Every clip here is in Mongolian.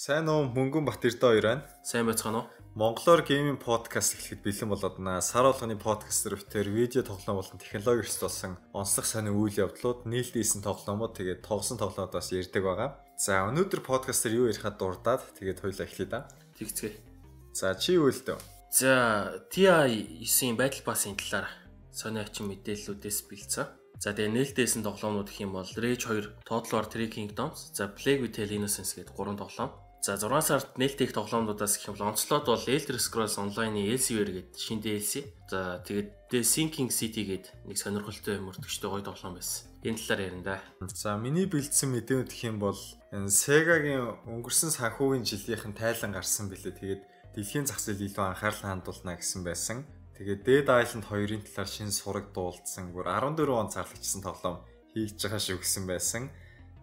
Сайн уу мөнгөн Бат Эрдэ хоёр байна. Сайн байцгаана уу? Монголоор гейминг подкаст эхлэхэд бэлэн болоод байна. Сар болгоны подкастер битэр видео тоглоом болон технологи эрсдэл болсон онцлог сонин үйл явдлууд, нийлдээсэн тоглоомууд тэгээд тоглосон тоглоомоодоос ярьдаг байгаа. За өнөөдөр подкастер юу ярихад дурдаад тэгээд хоёлаа эхлэе да. Тэгцгээ. За чи юу л дээ? За TI 9-ийн Battle Pass-ын талаар сони ачин мэдээллүүдээс бэлдсэн. За тэгээ нээлттэйсэн тоглоомнууд гэх юм бол Rage 2, Total War 3 Kingdoms, за Plague Tale Innocence гэдэг гурван тоглоом. За 6 сард нээлттэй тоглоомнуудаас гэх юм онцлоод бол Elder Scrolls Online-ийн Elsewhere гэдэг шинэ DLC. За тэгээд The Sinking City гэдэг нэг сонирхолтой мөрдөгчтэй гоё тоглоом байсан. Энэ талаар ярина да. За миний бэлдсэн мэдээнүүд гэх юм бол Sega-гийн өнгөрсөн санхүүгийн жилийнхэн тайлан гарсан билээ. Тэгээд дэлхийн зах зээл илүү анхаарал хандуулна гэсэн байсан. Тэгээд Dead Island 2-ын талаар шинэ сураг дуулдсан. Гүр 14 он зарлагчсан тоглоом хийж байгаа шүү гэсэн байсан.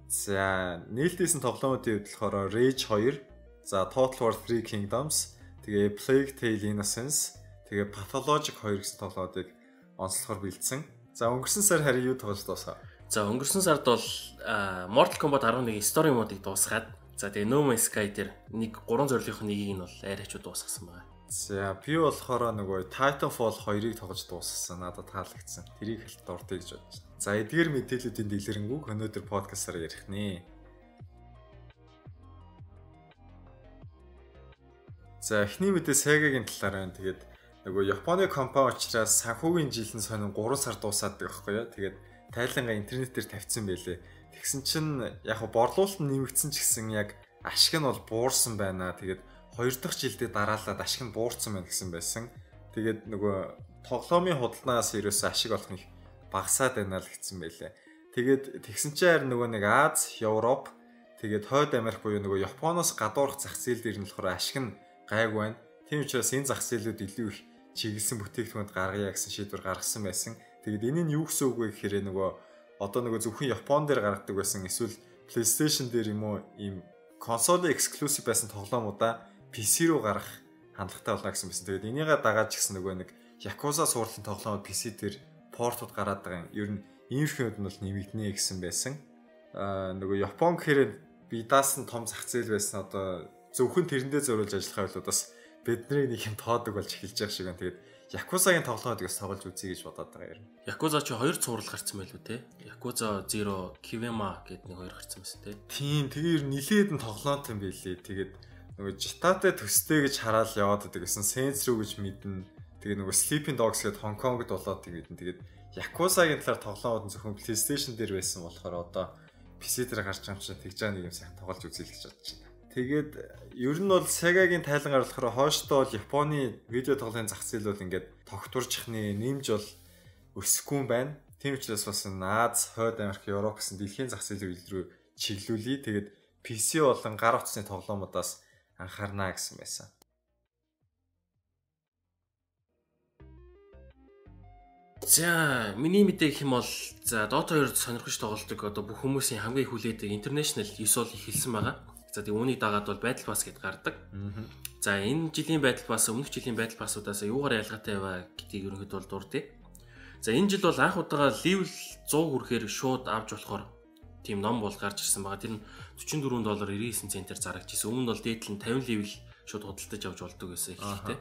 За нээлттэйсэн тоглоомуудын хувьд болохоор Rage 2, за Total War 3 Kingdoms, тэгээ Plague Tale Innocence, тэгээ Pathologic 2 гэсэн тоглоомуудыг онцлохоор бэлдсэн. За өнгөрсөн сар харин юу тоглож дуусгаа? За өнгөрсөн сард бол Mortal Kombat 11 story модыг дуусгаад за тэгээ No Man's Sky дээр нэг гурван зорилгын нэгийг нь бол арайчуд дуусгасан байна. За би болохоор нөгөө Titanfall 2-ыг тоглож дуусгасан. Надад таалагдсан. Тэрийг хэлт дуртай гэж бодож. За эдгээр мэдээллүүдийн дэлгэрэнгүй өнөөдөр подкастаар ярих нэ. За эхний мэдээ Sega-гийн талаар байна. Тэгээд нөгөө Японы компани учраас санхүүгийн жилийн сонин 3 сар дуусаад байгаа байхгүй юу. Тэгээд тайлангаа интернетээр тавьсан байлээ. Тэгсэн чинь яг борлуулалт нь нэмэгдсэн ч гэсэн яг ашиг нь бол буурсан байна. Тэгээд хоёр дахь жилдээ дараалаад ашиг нь буурсан байна гэсэн байсан. Тэгээд нөгөө тоглоомын худалдаанаас ерөөсөө ашиг олох нь багасаад байна л гэсэн байлээ. Тэгээд тэгсэн чинь харин нөгөө нэг Аз, Европ тэгээд Хойд Америк буюу нөгөө Японоос гадуурх зах зээл дээр нь болохоор ашиг нь гайгүй байна. Тийм учраас энэ зах зээлүүд илүү их чиглэсэн бүтээгдэхүүнд гаргая гэсэн шийдвэр гаргасан байсан. Тэгээд энэ нь юу гэсэн үг вэ гэхээр нөгөө одоо нөгөө зөвхөн Япон дээр гаргадаг байсан эсвэл PlayStation дээр юм уу ийм консоли эксклюзив байсан тоглоомуудаа PC руу гаргах хандлагатай болно гэсэн байсан. Тэгээд энийгээ дагаад ч гэсэн нөгөө нэг Yakuza суурлын тоглоомод PC дээр портууд гараад байгаа юм. Ер нь иймэрхүү юм бол нэмэгдэнэ гэсэн байсан. Аа нөгөө Япон гэхээр бидаас нь том зах зээл байсан одоо зөвхөн тэрэндээ зориулж ажиллах байвал бас бидний нэг юм тоодог болж эхэлж байгаа шиг байна. Тэгээд Якузагийн тоглоомыг бас тоглож үзье гэж бодоод байгаа юм. Якуза ч хоёр цуврал гарсан байлгүй те. Якуза Zero Kivema гэдэг нэг хоёр гарсан байсан те. Тийм, тэгээд нилээд нь тоглоомтой юм байлээ. Тэгээд нөгөө житатай төстэй гэж хараад яваад байдаг гэсэн Saints Row гэж мэднэ Тэгээ нөгөө Sleeping Dogs гэдэг Хонконгд болоод тэгээд тэгээд Yakuza-гийн талаар тоглоомод зөвхөн PlayStation дээр байсан болохоор одоо PC дээр гарч байгаа юм чинь тэгж байгаа нэг юм сайхан тоглож үзье гэж бодож байна. Тэгээд ер нь бол Sega-гийн тайлангаар болохоор хойштоо бол Японы видео тоглоомын зах зээл бол ингээд тогтворчхны нэмж бол өсөхгүй юм байна. Тийм учраас бас Аз, Хойд Америк, Европ гэсэн дэлхийн зах зээлийн рүү чиглүүлээ. Тэгээд PC болон гар утасны тоглоомудаас анхаарна гэсэн байсан. За миний мэдээ гэх юм бол за Dota 2-д сонирхож тоглолдог одоо бүх хүмүүсийн хамгийн хүлээдэг international 9 бол ихэлсэн байгаа. За тэгээ үүнийг дагаад бол Battle Pass гэдээ гардаг. За энэ жилийн Battle Pass өмнөх жилийн Battle Pass-уудаас юугаар ялгаатай вэ гэдгийг ерөнхийдөө бол дурдъя. За энэ жил бол анх удаага level 100 хүрэхээр шууд авч болохоор тийм ном бол гарч ирсэн байгаа. Тэр нь 44 доллар 99 центээр зарагдчихсэн. Өмнө нь бол дээдл нь 50 level шууд худалдаж авч болдог байсан ихтэй.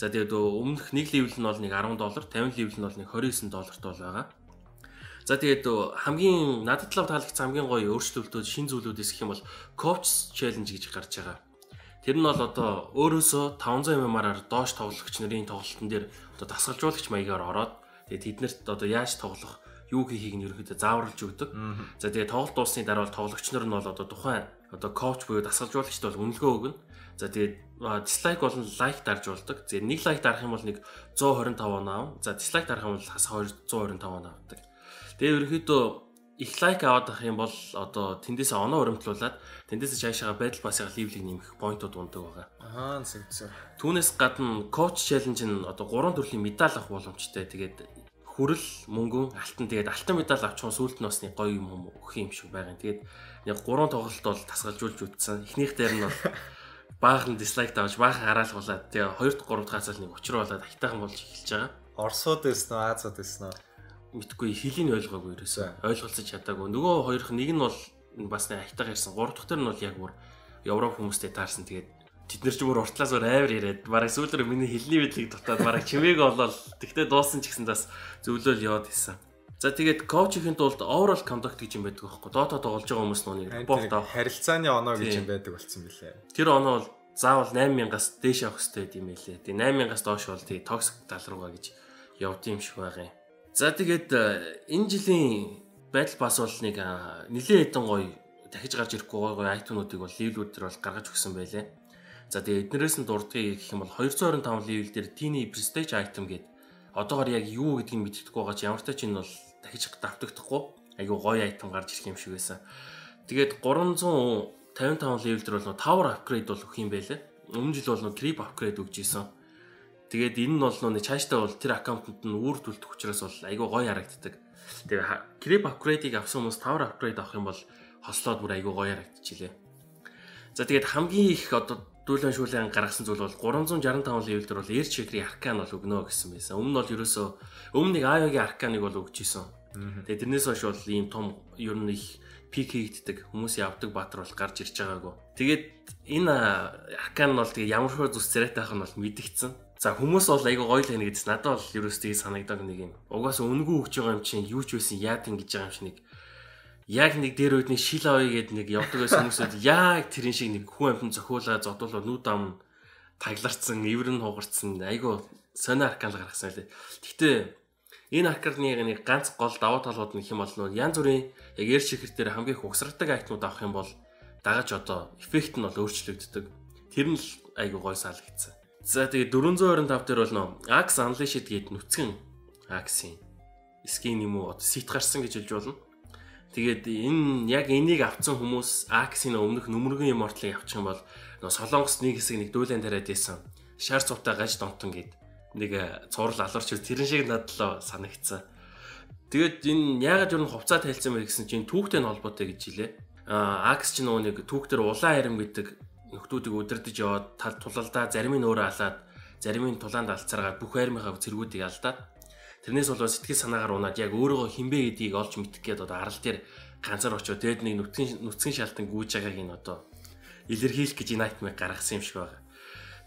За тэгээд өмнөх нэг левел нь бол нэг 10 доллар, 50 левел нь бол нэг 29 долларт бол байгаа. За тэгээд хамгийн надад талав таалагдсан хамгийн гоё өөрчлөлтүүд шин зүйлүүдээс гэх юм бол coach challenge гэж гарч байгаа. Тэр нь бол одоо өөрөөсөө 500 mm-аар доош тоглогч нарын тоглолтын дээр одоо дасгалжуулагч маягаар ороод тэгээд тэднэрт одоо яаж тоглох юу хийхийг нь ерөнхийдөө зааварлаж өгдөг. За тэгээд тоглолт дуусны дараа бол тоглогч нар нь бол одоо тухайн одоо коуч буюу дасгалжуулагчд бол үнэлгээ өгнө. За тэгээд дислайк болон лайк дарж болдог. За нэг лайк дарах юм бол нэг 125 оноо. За дислайк дарах юм бол хас 225 оноо авдаг. Тэгээд ерөнхийдөө их лайк аваад авах юм бол одоо тэндээс оноо өрөмтлүүлээд тэндээс цаашаа байдал басыг ливлийг нэмэх поинтууд ундаг байгаа. Аа зөв. Түүнээс гадна коуч челленж нь одоо 3 төрлийн медаль авах боломжтой. Тэгээд хүрэл мөнгөн алтан тэгээд алтан медаль авчихсан сүулт нь бас нэг гоё юм өгөх юм шиг байгаа. Тэгээд яг 3 тоглолт бол тасгалжуулж үтсэн. Эхнийх дээр нь бол баахан дислайк давж баахан хараалгуулад тэгээ 2 3 дахь хацал нэг учруу болоод хайтайхан болж эхэлж байгаа. Уу, Азууд байсан уу? Мэдгүй хэлийг ойлгоогүй ерөөсөө. Ойлголцож чадаагүй. Нөгөө хоёрх нэг нь бол бас нэг хайтайхан ирсэн. Гурав дахь төр нь бол яг бүр Европ хүмүүстэй таарсан. Тэгээд тэд нар ч бүр уртлаас өөр амар яриад бараг сүүлрээ миний хэлний бидлийг дутаад бараг чимээг болол тэгтээ дуусан ч гэсэн бас зөвлөөл яваад исэн. За тэгээд коучийн тулд overall conduct гэж юм байдаг байхгүй. Dota тоглож байгаа хүмүүс нүг репорт авах харилцааны оноо гэж юм байдаг болсон билээ. Тэр оноо бол заавал 8000-аас дээш авах хэрэгтэй юм байлээ. Тэгээ 8000-аас доош бол тэгээ токсик тал руугаа гэж явд юм шиг байгаа юм. За тэгээд э, энэ жилийн Battle Pass бол нэг нэлээд хэдэн гоё дахиж гарч ирэхгүй гоё гоё айтемнуудыг бол ливлүүд төр бол гаргаж өгсөн байлээ. За тэгээд эднэрээс нь дурдгийг гэх юм бол 225 ливл дээр Tiny Prestige item гэдэг одоогор яг юу гэдгийг мэддэхгүй байгаа ч ямар ч чинь бол дахиж давтагдахгүй айгу гоё айтем гарч ирэх юм шиг байсан. Тэгээд 355 левел дээр бол tower upgrade бол өгөх юм байлээ. Өмнө жил бол creep upgrade өгч исэн. Тэгээд энэ нь бол нэг цаашдаа бол тэр аккаунтанд нь үүрд үлдэх учраас бол айгу гоё харагддаг. Тэгээд creep upgrade-ийг авсан хүмүүс tower upgrade авах юм бол хослоод бүр айгу гоё харагдчихилээ. За тэгээд хамгийн их одоо дүүлэн шүүлэн гаргасан зүйл бол 365 левел дээр бол air checker-ийн аркан бол өгнө гэсэн байсан. Өмнө нь бол ерөөсөө өмнө нэг Ioгийн арканыг бол өгч исэн. Тэгээ тэрнээс хойш бол ийм том ер нь их пик хийгддэг хүмүүс явдаг баатар бол гарч ирж байгаагүй. Тэгээд энэ аркан нь бол тэгээ ямар хөө зүс царайтайх нь бол мэдгдсэн. За хүмүүс бол айгүй гоё л хийнэ гэдсэн. Надад бол ерөөс тийг санагдаг нэг юм. Угаасаа үнгүү өгч байгаа юм чинь юу ч байсан яад ингэж байгаа юм шиг нэг яг нэг дээр үед нэг шил авъя гэд нэг явдаг байсан хүмүүсүүд яг тэрэн шиг нэг хүн амтан зохиулаа зодуулаад нүд ам тагларцсан, эвэр нь хугарцсан айгүй сонио аркан гаргасан лээ. Гэхдээ энэ арканы нэг ганц гол давуу талууд нь хэм болно. Янз бүрийн яг эр чихэр дээр хамгийн их угсардаг айтнууд авах юм бол дагаж одоо эффект нь бол өөрчлөгддөг. Тэр нь л айгүй гой санагдсан. За тэгээ 425 дээр бол нөө Axe Unleashed гээд нүцгэн Axe-ийн скин юм уу сит гарсан гэж хэлж болно. Тэгээд энэ яг энийг авцсан хүмүүс Аксийн өмнөх нүмергийн иммортлыг авчих юм бол нөө Солонгос нэг хэсэг нэг дүүлэн тариад ийсэн. Шар цувтаа гаж донтон гэд нэг э, цуврал алуурч тэрэн шиг надлаа санагцсан. Тэгээд энэ яагаад юу н хувцаа тайлцсан бэ гэсэн чинь түүхтэй нь холбоотой гэж хэлээ. Аа Акс ч нөгөө нэг түүхтэр улаан харим гэдэг нөхдүүдийг удирдах яваад тал тулалдаа зарим нь өөрөө алаад зарим нь тулаанд алцаргаад бүх армийнхаа цэргүүдийг алдаад Тэрнээс болоо сэтгэл санаагаар унаад яг өөрийгөө хинбэ гэдгийг олж мэдэх гээд одоо арал дээр ганцаар очиод тэгээд нэг нүцгэн нүцгэн шалтан гүйж байгааг нь одоо илэрхийлэх гэж Nightmare гаргасан юм шиг байна.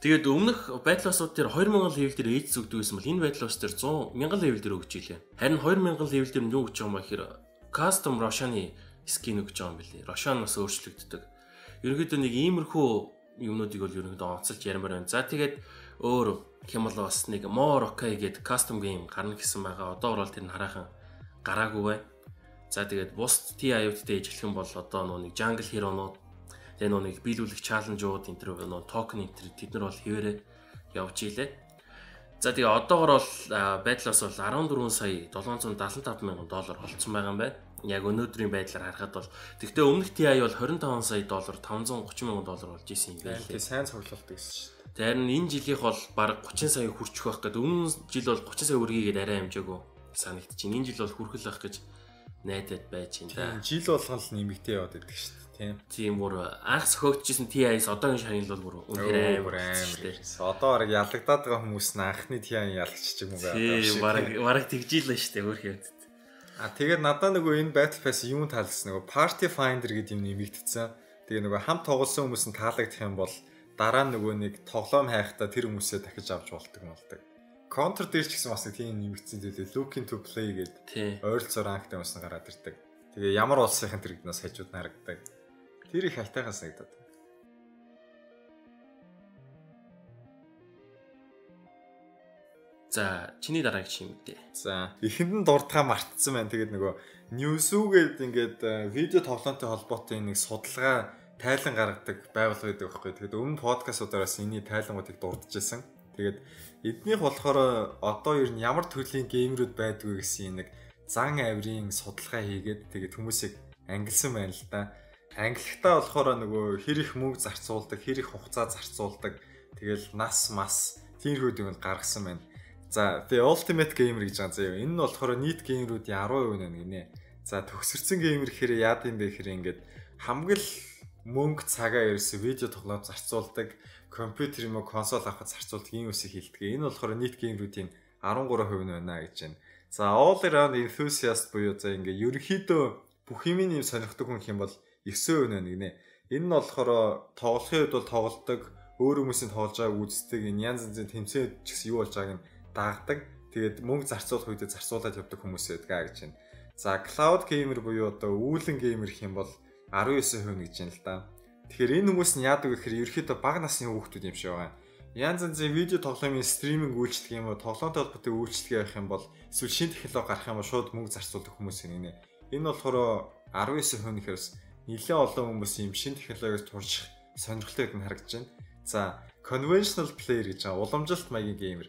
Тэгээд өмнөх байдлаасууд дээр 2000 левел дээр ээж зүгдэг байсан бол энэ байдлаас дээр 100 1000 левел дээр өгч илээ. Харин 2000 левел дээр нь юу гэж юм бэ гэхээр custom Roshan-ы скин өгч байгаа юм билий. Roshan бас өөрчлөгддөг. Ерөнхийдөө нэг иймэрхүү юмнуудыг бол ерөнхийдөө онцолж ярмаар байна. За тэгээд өөр Хямал бас нэг More OK гэдэг custom game гарна гэсэн байгаа. Одоо орол тэр нь хараахан гараагүй бай. За тэгээд бус ижлэх юм бол одоо нөө нэг Jungle Hero-нууд тэгээ нөө нэг биелүүлэх чаленжууд энэ төр нөө токен энэ төр тэд нар бол хിവэрэ явж ийлээ. За тэгээ одоогор бол байдлаас бол 14 сая 775 мянган доллар болцсон байгаа юм байна. Яг өнөөдрийн байдлаар харахад бол тэгвэл өмнөх TI бол 25 сая доллар 530 мянган доллар болж исэн юм байна. Тэгээ сайн цуглуулт гэсэн шүү Харин энэ жилийнх бол баг 30 сая хүрчих байх гэдэг. Өмнө жил бол 30 сая үргээгээд арай амжаагүй санагдчихээн. Энэ жил бол хүрхэл байх гэж найдаад байж байна да. Жил болгон л нэмэгдээ яваад байдаг шүү дээ, тийм. Тийм бүр анх сөхөгдчихсэн TI-с одоогийн шагнал бол бүр үнээр амар амар. Одоо баг ялагдаад байгаа хүмүүс нь анхны TI ялагч юм уу байгаа. Тийм, баг баг тэгжилээ шүү дээ, өөр хэвд. А тэгээд надаа нөгөө энэ Battle Pass юм таалсан нөгөө Party Finder гэдэг юм нэмэгдсэн. Тэгээ нөгөө хамт тоглосон хүмүүс нь таалагдах юм бол дараа нь нөгөө нэг тоглоом хайхдаа тэр хүмүүсээ дахиж авч болдог юм болдог. Counter дээр ч гэсэн бас тийм нэмэгдсэн зүйлээ looking to play гэдэг ойролцоо ранктай юмсан гараад ирдэг. Тэгээ ямар улсынхын тэрэгнээс хажууд харагддаг. Тэр их хайтайхан санагдаад. За, чиний дараагийн мэдээ. За, эхэнд нь дурдгаа мартсан байна. Тэгээд нөгөө Newsoo-гээд ингээд э, видео тоглоомтой холбоотой нэг судалгаа тайлан гаргадаг байгууллага гэдэг байхгүй. Тэгээд өмнө подкастуудаас энэний тайлангуудыг дурдж байсан. Тэгээд эднийх болохоор одоо ер нь ямар төрлийн геймерүүд байдгүй гэсэн нэг зан авирын судалгаа хийгээд тэгээд хүмүүсийг ангилсан байна л да. Ангилахтаа болохоор нөгөө хэр их мөнгө зарцуулдаг, хэр их хугацаа зарцуулдаг. Тэгэл нас мас тиймэрхүү юм гаргасан байна. За The Ultimate Gamer гэж байгаа заяа. Энэ нь болохоор нийт геймерүүдийн 10% нэ гинэ. За төгсөрсөн геймер гэхээр яад юм бэ гэхээр ингээд хамгийн мөнгө цагаа ерөөсө видео тоглоом зарцуулдаг, компьютер юм уу консол авахд зарцуулдаг ийм үсийг хилдэг. Энэ болохоор нийт геймрүүдийн 13% нь байна гэж байна. За all around enthusiast буюу за ингээ ерөнхийдөө бүх юм ийм сонирхдаг хүн хэм бол 9% байна гинэ. Энэ нь болохоор тоглохын үед бол тоглолдог, өөр хүмүүсийн тоглож байгааг үздэг, энэ янз янзын тэмцээн ч гэсэн юу болж байгааг нь даагдаг. Тэгээд мөнгө зарцуулах үедээ зарцуулаад явдаг хүмүүс байдаг гэж байна. За cloud gamer буюу одоо үүлэн геймер юм бол 19% гэж байна л да. Тэгэхээр энэ хүмүүс нь яадаг вэ гэхээр ерөөхдөө бага насны хүүхдүүд юм шиг байгаа. Янз янзын видео тоглоомын стриминг үйлчлэг юм уу, тоглоомтой холбоотой үйлчлэг явах юм бол эсвэл шин технологи гарах юм бол шууд мөнгө зарцуулдаг хүмүүс нэ. Энэ болохоор 19% нэхээс нэлээд олон хүмүүс юм шин технологиос турших сонирхолтой гэдгийг харагдаж байна. За, conventional player гэж байгаа уламжилт маягийн геймер.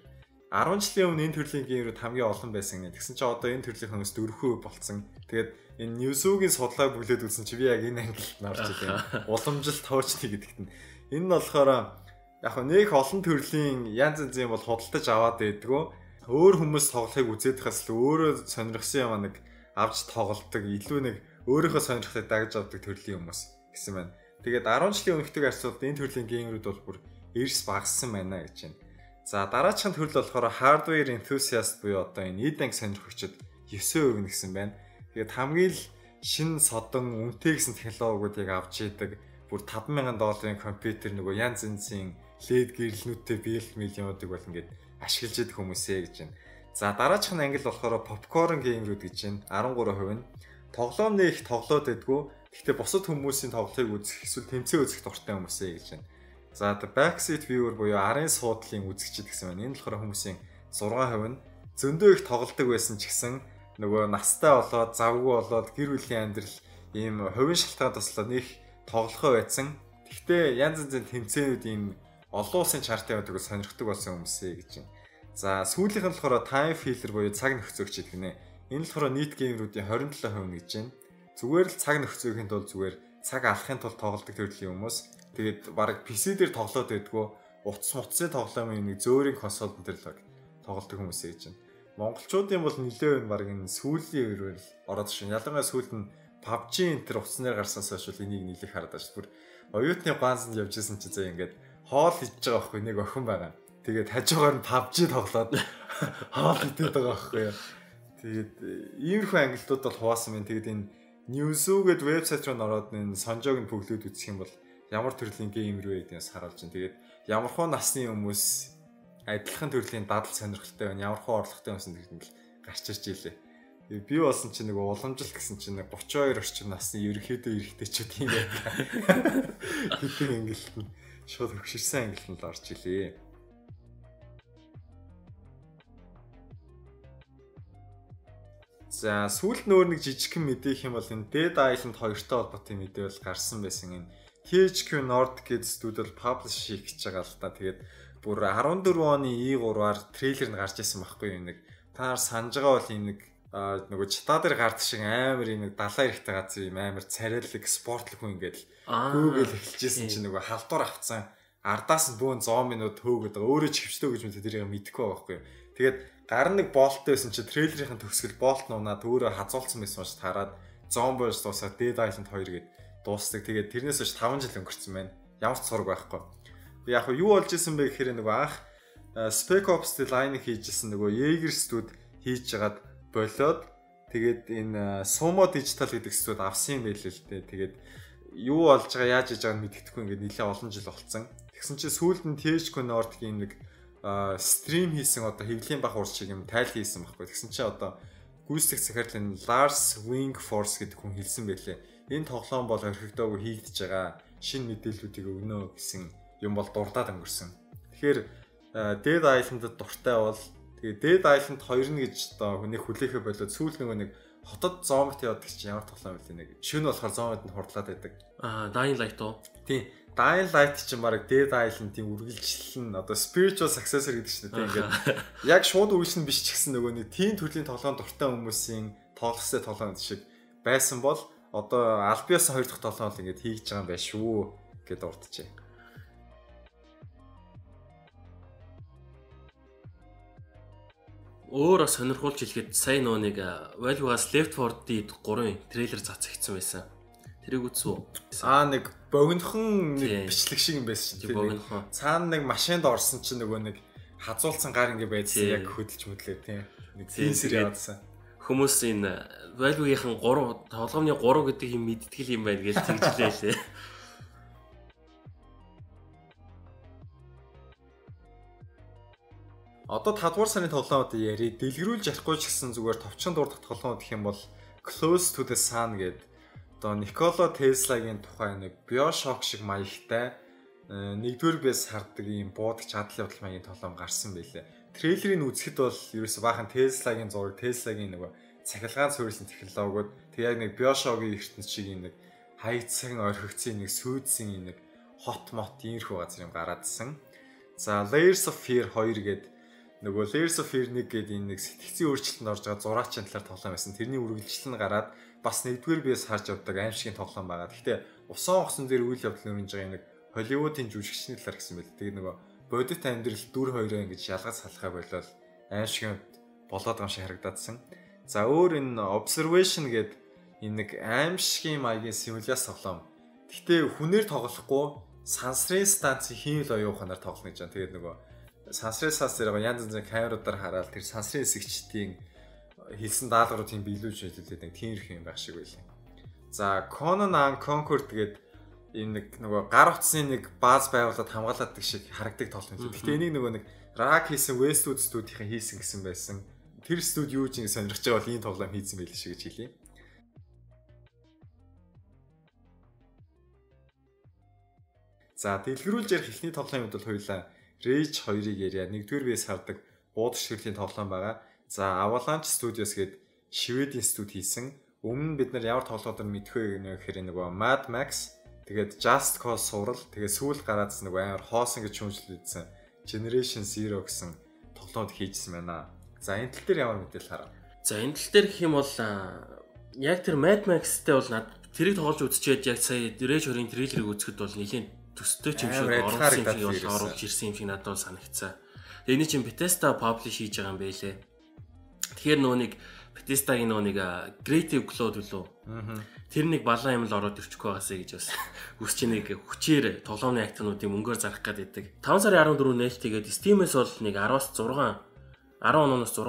10 жилийн өмнө энэ төрлийн геймерүүд хамгийн олон байсан гэнэ. Тэгсэн чинь одоо энэ төрлийн хүмүүс 4% болцсон. Тэгээд энэ Newzoo-гийн судалгааг бүлээд үзсэн чи би яг энэ ангилалд нарч ирлээ. Уламжилт тоочны гэдэгт нь. Энэ нь болохоор яг нэг олон төрлийн янз янзын бол худалдаж аваад байдгүй. Өөр хүмүүс тоглохыг үзээдхээс л өөрөө сонирхсан юм нэг авч тоглолдог илүү нэг өөрийнхөө сонирхлыг дагж авдаг төрлийн хүмүүс гэсэн байна. Тэгээд 10 жилийн өмнөхдөг харьцуулбал энэ төрлийн геймерүүд бол бүр эрс багассан байна гэж байна. За дараагийн төрөл болохоор hardware enthusiast буюу одоо энэ анги сонирхогчд 9% нэгсэн байна. Тэгээд хамгийн л шин содон үнэтэй гэсэн технологиудыг авч идэг бүр 50000 долларын компьютер нөгөө янз янзын LED гэрэлнүүдтэй биелэл миллионуудыг бол ингээд ашиглаж идэх хүмүүсээ гэж байна. За дараачих нь англи болохоор попкорн геймрүүд гэж байна. 13% нь тоглоом нэг тоглоод байдгүй. Гэхдээ бусад хүмүүсийн тоглолтыг үзэх эсвэл тэмцээн үзэх дуртай хүмүүсээ гэж байна. За backseat viewer буюу арын суудлын үзэгчд гэсэн байна. Энэ болохоор хүмүүсийн 6% нь зөндөө их тоглолдог байсан ч гэсэн нөгөө настай болоод завгүй болоод гэр бүлийн амьдрал ийм хувийн шалтгаан туслаад нэг тоглохоо байсан. Гэхдээ янз янзын тэмцээнүүд ийм олон улсын чартын явдаг сонирхдаг болсон хүмүүсээ гэж байна. За сүүлийнх нь болохоор time filler буюу цаг нөхцөөгч гэдэг нэ. Энэ болохоор нийт геймерүүдийн 27% гэж байна. Зүгээр л цаг нөхцөөхийн тулд зүгээр цаг алахын тулд тоглодог төрлийн хүмүүс. Тэгээд баг PC дээр тоглоод байдгүй утас мутсын тоглоомын нэг зөөрийн консол дээр л тоглодог хүмүүсээ гэж байна. Монголчуудын бол нэлээд баг энэ сүүлийн үеэр ороод шин. Ялангуяа сүүлд нь PUBG энэ төр утаснаар гарснаас хойш энийг нэлээд хараад байна. Бүр оюутны ганцнд явж исэн чи заа ингээд хоол хийж байгаа байхгүй нэг охин байгаа. Тэгээд хажуугаар нь PUBG тоглоод хоол идээд байгаа байхгүй юу. Тэгээд иймэрхүү ангилтууд бол хуваасан байна. Тэгээд энэ Newzoo гэдэг вебсайт руу ороод энэ сонжоог нь пөглөөд үзэх юм бол ямар төрлийн геймер вэ гэдгээс харуулж байна. Тэгээд ямархуу насны хүмүүс адилхан төрлийн дадал сонирхолтой байна. Ямархуу орлоготой хүмүүс гэдэг нь гарч ирж илээ. Би болсон чинь нэг уламжлал гэсэн чинь 32 орчим насны ерөнхийдөө эрэгтэйчүүд юм байна. Хэдэн ангилт нь шууд хөгширсэн ангилт нь л орж илээ. За сүүлд нөр нэг жижигхэн мэдээх юм бол энэ Dead Island 2-той холбоотой мэдээ бол гарсан байсан энэ THQ Nordic гэдэг студид publish хийх гэж байгаа л та. Тэгээд бүр 14 оны E3-аар трейлер нь гарч ирсэн байхгүй юу? Нэг та нар санаж байгаа бол энэ нэг нөгөө чата дээр гардаг шиг амар юм далайн эрэхтэй газар юм амар царайлаг спортлог хүн ингээд гүүгэл эхэлжсэн чинь нөгөө халдвар авцсан. Ардаас нь бөөн 100 минут хөөгöd байгаа. Өөрөө ч хөвчтөө гэж мэдээ тэрийг мэдэхгүй байхгүй. Тэгээд гар нэг болт байсан чи трейлерийн төгсгөл болт нунаад өөрөө хазуулсан байсан учраас тараад Zombies дуусаад Dead Island 2 гээд дуустдаг. Тэгээд тэрнээс хойш 5 жил өнгөрцөн байна. Ямар ч сураг байхгүй. Яг юу болж исэн бэ гэхээр нөгөө анх Spec Ops The Line хийжсэн нөгөө Jaeger студ хийж жагаад болоод тэгээд энэ Sumo Digital гэдэг студ авсан юм байл л дээ. Тэгээд юу болж байгаа яаж хийж байгааг мэддэхгүй ингээд нэлээд олон жил болцсон. Тэгсэн чинь сүүлд нь THQ Nordic-ийн нэг стрим хийсэн одоо хэвлийн бах урс шиг юм тайл хийсэн байхгүй. Тэгсэн чинь одоо гүйцэтгэх захирлын Lars Wingforce гэдэг хүн хэлсэн байлээ. Энэ тоглоом бол орхигдоогүй хийгдэж байгаа шинэ мэдээллүүдийг өгнө гэсэн юм бол дурдаад өнгөрсөн. Тэгэхээр Dead Island-д дуртай бол Тэгээ Dead Island 2 нь гэж одоо хүний хүлээхэ болоод сүүл нөгөө нэг хотод зомбит явдаг чинь ямар тоглоом вэ нэг шөнө болохоор зомбит нь хурдлаад байдаг. Аа Dying Light уу? Тийм. Dying Light чинь баг Dead Island-ийн үргэлжлэл нь одоо spiritual successor гэдэг чинь тийм ингээд яг шууд үргэлжлэн биш ч гэсэн нөгөө нэг тийм төрлийн тоглоом дуртай хүмүүсийн тоглостой тоглоом шиг байсан бол одоо Albios 2 дахь тоглоом л ингээд хийж байгаа юм байна шүү гэд урдчихэ. өөрө сонирхуулж хэлгээд сая нөө нэг Valve-аас Left 4 Dead 3-ын трейлер цацагдсан байсан. Тэрийг үзсэн үү? Аа нэг богинохон нэг бичлэг шиг юм байсан чинь. Богинохон. Цаана нэг машинд орсон чинь нөгөө нэг хазуулсан гар ингэ байдсан яг хөдөлж мэдлээ тийм. Нэг тийсэр яваадсан. Хүмүүс энэ value-ийн 3 тоглоомны 3 гэдэг юм мэдтгэл юм байна гэж тэгжлээ лээ. Одоо 5 дугаар сарын тоглоомд яри дэлгэрүүлж ярихгүй ч гэсэн зүгээр товчхон дурдах тоглоом гэх юм бол Close to the Sun гэдэг одоо Никола Теслагийн тухай нэг BioShock шиг маягтай э, нэгдүгээр бэс хардаг ийм буудаг чадал явдал маягийн тоглоом гарсан байлээ. Трейлерыг үзэхэд бол ерөөсө баахан Теслагийн зураг, Теслагийн нөгөө цахилгаан суурилсан технологиуд тэг яг нэг Bioshock-ийн ертөнц шиг нэг хайцсан орхигдсан нэг сүйдсэн нэг хот мот иймэрхүү газар юм гараадсэн. За Layers of Fear 2 гэдэг нөгөө Layers of Fear 1 гэдэг энэ нэг сэтгцийн өөрчлөлтөнд орж байгаа зураачийн талаар тоглоом байсан. Тэрний үргэлжлэл нь гараад бас нэгдүгээр биес харж явдаг аимшигын тоглоом байгаа. Гэхдээ усан огсон дээр үйл явдал өрнөж байгаа нэг Холливуудын жүжигчний талаар гэсэн байл. Тэгээ нөгөө бодит амьдрал дүр хоёроо ингэж ялгаж салхаа болол аимшигын болоод юм шиг харагдаадсан. За өөр энэ observation гэдэг энэ нэг аимшигын маягийн симуляц тоглоом. Гэхдээ хүнээр тоглохгүй сансрын станцын хийвэл оюуханаар тоглоно гэж байна. Тэгээд нөгөө сансрын сас зэрэг янз янзын камеруудаар хараад тэр сансрын хэсэгчдийн хэлсэн даалгавруудыг биелүүлж хэлээд нэг тиймэрхүү юм байх шиг байлаа. За Conan Unconquered гэдэг энэ нэг нөгөө гар утасны нэг бааз байгуулад хамгаалаад шиг харагдаг тоглоом юм. Гэхдээ энийг нөгөө нэг Rock хийсэн Westwood студийн хийсэн гэсэн байсан. Тэр студи юу ч ингэ сонирхож байгаа бол энэ тоглоом хийсэн байл шиг гэж хэлье. За дэлгэрүүлж ярих эхний тоглоомд бол хоёлаа Rage 2-ыг ярья. Нэгдүгээр биес хардаг буудах ширхлийн тоглоом байгаа. За Avalanche Studios гээд Шведийн студи хийсэн. Өмнө бид нар ямар тоглоомоор мэдхөө гэхээр нөгөө Mad Max тэгээд Just Cause сурал тэгээд сүүл гараадсан нөгөө амар хоосон гэж шүүмжлүүлсэн Generation Zero гэсэн тоглоомд хийжсэн байна. За энэ тал дээр ямар мэдээлэл харав? За энэ тал дээр гэх юм бол яг тэр Mad Max-тэй бол над тэрийг тоглож үзчихэд яг сая Rage 2-ын трейлерыг үзэхэд бол нэлийн төстэй ч юм шиг оруулсан юм шиг оруулж ирсэн юм шиг надад бол санагцсан. Тэгээ энэ чинь Bethesda publish хийж байгаа юм байлээ. Тэгэхээр нөгөө нэг Bethesda-гийн нөгөө нэг Creative Cloud үлээ. Тэр нэг балан юм л ороод ирчихгүй байгаасаа гэж бас үсч нэг хүчээр тоглоомны актнуудыг мөнгөөр зарах гэдэг. 5 сарын 14-нд нээлттэйгээд Steam-ээс бол нэг 10-аас 6 10 оноос 6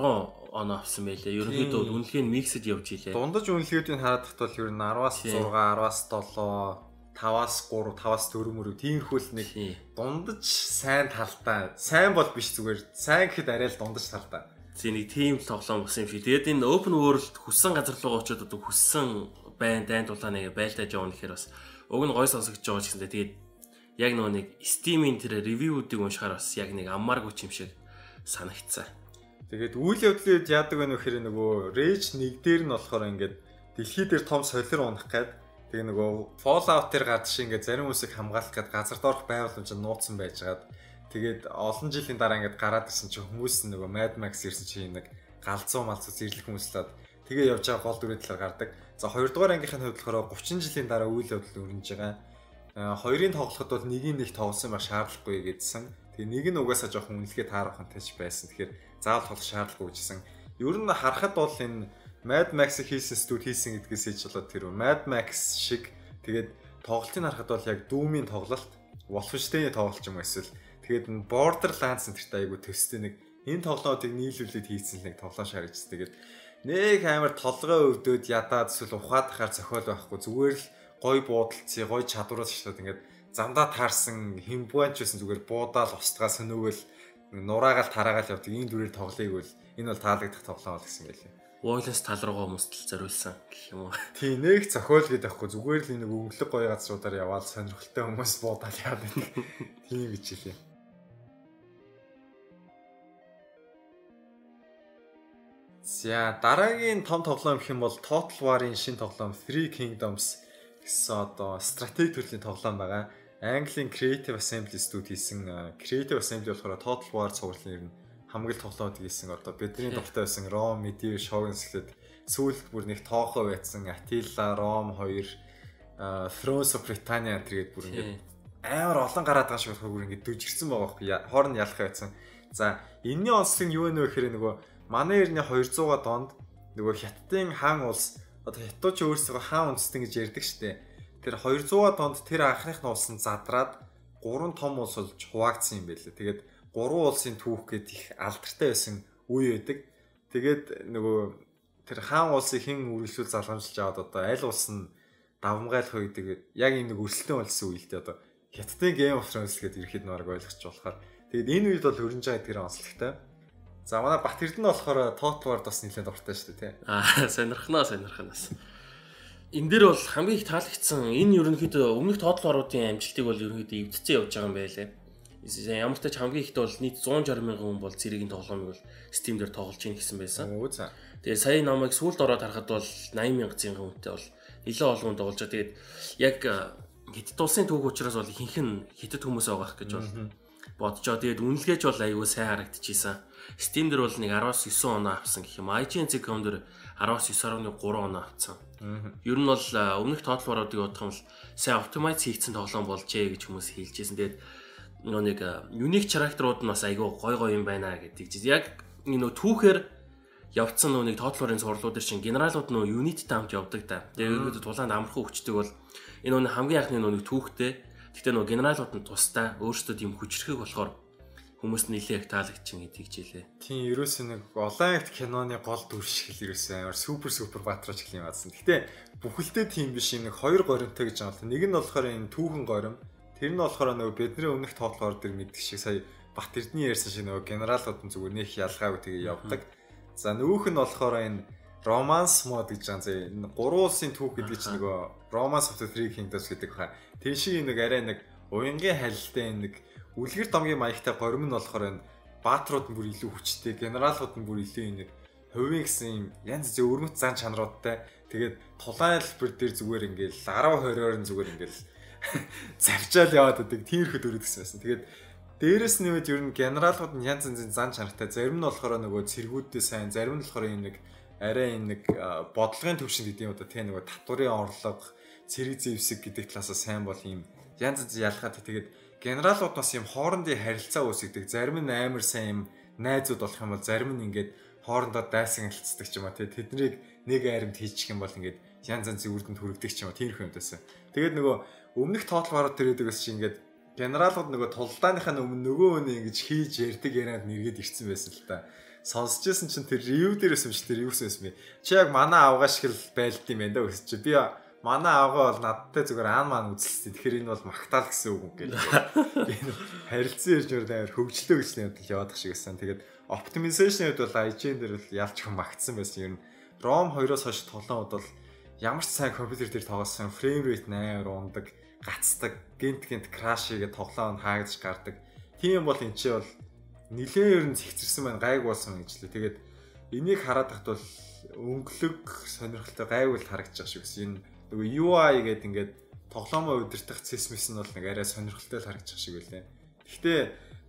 оноо авсан байлээ. Ерөнхийдөө үнэлгээ нь миксэд явж илээ. Дундаж үнэлгээдийг хараад тахтал ер нь 10-аас 6, 10-аас 7 5-аас 3, 5-аас 4 мөрөв тиймэрхүүл нэг дундаж сайн талтай. Сайн бол биш зүгээр. Сайн гэхэд арай л дундаж талтай. Зин нэг тийм тоглоом болсон юм шиг. Тэгээд энэ open world хүссэн газар руу очиод одоо хүссэн байн дайн дулааныг байлдаж явна гэхээр бас уг нь гой сонсогдож байгаа ч гэсэн тэгээд яг нөгөө нэг Steam-ийн тэр ревюудыг уншихаар бас яг нэг аммааргүй юм шиг санагцсан. Тэгээд үйл явдлууд яадаг вэ нөхөр нөгөө Rage 1 дээр нь болохоор ингээд дэлхий дээр том солир унах гээд Тэгээ нөгөө Fallout дээр гарч шиг ингээд зарим хүмүүсийг хамгаалах гээд газар доорх байгууламж нууцсан байжгаад тэгээд олон жилийн дараа ингээд гараад ирсэн чинь хүмүүс нөгөө Mad Max ирсэн чинь нэг галзуу малцус ирлэх хүмүүслээд тэгээ явж байгаа гол дүрийн талаар гардаг. За хоёрдугаар ангийнхын хувьд болохоор 30 жилийн дараа үйл явдал өрнөж байгаа. А хоёрын тоглоход бол нэгийг нэг тоглосон байх шаардлагагүй гэдсэн. Тэгээ нэг нь угаасаа жоохон үнэлгээ таарахантай ч байсан. Тэгэхээр заавал тоглох шаардлагагүй гэсэн. Ер нь харахад бол энэ Mad Max хийсэн студ хийсэн гэдгээс ч болоод тэр Mad Max шиг тэгээд тоглолтыг харахад бол яг Doom-ийн тоглолт, Wolfenstein-ийн тоглолт юм эсвэл тэгээд Borderlands нэртэй айгу төстэй нэг энэ тоглоомыг нийлүүлээд хийсэн нэг тоглоом шарж тэгээд нэг амар толгой өвдөд ядаад эсвэл ухаадахаар зохиол байхгүй зүгээр л гой буудалцъя гой чадвараас шатаад ингээд замдаа таарсан химбуанч байсан зүгээр буудаал устгаа сөнөөгөл нураагаал тараагаал явдаг энэ дүрээр тоглоёг бол энэ бол таалагдах тоглоом бол гэсэн байлээ. Войлос тал руугаа хүмүүстэл зориулсан гэх юм уу. Тий, нэг зохиол гэдэг ахгүй зүгээр л нэг өнгөлөг гоё газруудаар яваад сонирхолтой хүмүүс буудаад яваад байдаг. Тийм хэлээ. За дараагийн том тоглоом гэх юм бол Total War-ын шинэ тоглоом Three Kingdoms гэсэн одоо стратеги төрлийн тоглоом байгаа. Английн Creative Assembly студи хийсэн Creative Assembly болохоор Total War цувралын ер нь хамгийн тоглоомд хийсэн одоо бидний дуртай байсан Ром, Медив, Шоугнс гэхэд сүүлд бүр нэг тоохоо байцсан Атила, Ром 2 Thrones of Britannia тэгээд бүр ингээд амар олон гараад байгаа шиг бүр ингээд дүжигдсэн байгаа байхгүй хооронд ялах байцсан. За энэний онцлог нь юу вэ гэхээр нөгөө манай эртний 200-а донд нөгөө хятадын хаан улс одоо хятадч өөрсдөө хаан үндэстэн гэж ярьдаг штеп. Тэр 200-а донд тэр анхных нь улсын задраад гурван том улс болж хуваагдсан юм байлээ. Тэгээд гурван улсын түүх гээд их алдартай байсан үе байдаг. Тэгээд нөгөө тэр хаан улсыг хэн үргэлжлүүл залгамжилж аваад одоо аль улс нь давмгайлах вэ гэдэг яг энэ нэг өрсөлдөөн болсон үе л дээ одоо Хятадын Game of Thrones гэдэг ирэхэд нэг ойлгож болохоор тэгээд энэ үед бол хөрнж байгаа тэр онцлогтой. За манай Бат Эрдэнэ болохоор Total War бас нэлээд дуртай шүү дээ тий. Аа сонирхноо сонирхноос. Энд дээр бол хамгийн их таалагдсан энэ ерөнхийдөө өмнөх Total War-уудын амжилтыг бол ерөнхийдөө эвдцэн явж байгаа юм байлээ. Ямар ч тач хамгийн ихтэй бол нийт 160 мянган хүн бол цэрэгийн тоглоомыг бол Steam дээр тоглож ийн гэсэн байсан. Тэгээ сая намайг сүүлд ороод харахад бол 80 мянга зинхэн хүнтэй бол илүү олон тоглож байгаа. Тэгээд яг хятад улсын түүх учраас бол ихэнх нь хятад хүмүүс байгаа гэж бол бодчоо. Тэгээд үнэлгээч бол аюу сайн харагдчихсан. Steam дээр бол нэг 19 оноо авсан гэх юм. IGN.com дээр 19.9.3 оноо авсан. Ер нь бол өмнөх тоотлууруудыг бодох юм бол сайн оптимайз хийгдсэн тоглоом болжээ гэж хүмүүс хэлжсэн. Тэгээд нөгөө нэг юник характерууд нь бас айгүй гой гой юм байна гэдэг. Яг нөгөө түүхээр явцсан нөгөө нэг тоотлуурын сурлууд чинь генералууд нөгөө юниттэй хамт явдаг та. Тэгээд ерөөдөө тулаанд амархан хүчдэг бол энэ нөгөө хамгийн анхны нөгөө түүхтэй. Гэтэ нөгөө генералууд нь тустай өөрсдөө тийм хүчрхэг болохоор хүмүүс нэлээд таалагчин гэдгийг жилээ. Тийм ерөөсөө нэг олон акт киноны гол дүр шиг л ерөөсөө амар супер супер баатарч гэх юм аасан. Гэтэ бүхэлдээ тийм биш нэг хоёр горимтой гэж байна. Нэг нь болохоор энэ түүхэн горим. Тэр нь болохоор нөгөө бидний өмнөх тоотлоор дэр мэддэг шиг сая Бат Эрдний ярьсан шиг нөгөө генералууд нь зүгээр нөх ялгаагүй тэгээ явдаг. За нөгөөх нь болохоор энэ романс мод гэж байгаа зэ энэ гурван улсын түүх гэдэг чинь нөгөө Romance of the Three Kingdoms гэдэг хаа. Тэр шиг нэг арай нэг уянгийн халилтай нэг үлгэр домгийн маягтай горим нь болохоор энэ баатрууд нь бүр илүү хүчтэй, генералууд нь бүр илүү нэг хувийн гэсэн юм янз бүр өрмөц зан чанаруудтай. Тэгээд тулаан хэлбэр дээр зүгээр ингээл 10 20-оор нь зүгээр ингээл завчаал яваад байдаг тиймэрхүү дүрүүд гэсэн байсан. Тэгээд дээрэс нь үед ер нь генералууд нь янз янзын зан чанартай. Зарим нь болохоор нөгөө цэргүүдтэй сайн, зарим нь болохоор юм нэг арай юм нэг бодлогын төвшин гэдэг юм одоо тийм нөгөө татварын орлого, цэрэг зэвсэг гэдэг талаасаа сайн бол юм янз янз ялгаад тэгээд генералууд бас юм хоорондын харилцаа үүсгдэг. Зарим нь амар сайн юм найзууд болох юм бол зарим нь ингээд хоорондоо дайсан хэлцдэг ч юм аа тэднийг нэг айрамд хийчих юм бол ингээд янз янзын үрдэнд хүрэгдэг ч юм уу тиймэрхүү юм дэсэн. Тэгээд нөгөө өмнөх тоотлогоор тэр идэг бас чи ингээд генералууд нөгөө тулдааныхаа өмнө нөгөө өнөө ингэж хийж ярьдаг яриад нэргээд ирсэн байсан л та. Сонсож байсан чинь тэр ревю дээрээс юм чи тэр юусэн юм бэ? Чи яг манай авгаа шиг л байлд юм байна да өсч чи. Би манай авгаа бол надтай зүгээр аан маань үзэлсэн. Тэгэхээр энэ бол магтаал гэсэн үг юм гээл. Харилцан ирж өөр амар хөгжлөө гэсэн юм яваад шиг байсан. Тэгээд optimization-д бол IGN дээр бол ялч хүм магтсан байсан. Ер нь ROM 2-оос хойш тоглоомод бол ямар ч сайн компьютер дээр тоглосон frame rate 8 ундаг гацдаг, гинт гинт краш хийгээд тоглоом нь хаагдаж гардаг. Тийм бол эн чи бол нилээн ер нь зэгцэрсэн байна, гайг болсон гэж лээ. Тэгээд энийг хараад тахт бол өнгөлөг сонирхолтой гайвал харагдаж байгаа шүү гэсэн. Энэ нөгөө UI гэдэг ингээд тоглоомоо удирдах цэсмэс нь бол нэг арай сонирхолтой л байгаа шиг байлээ. Гэхдээ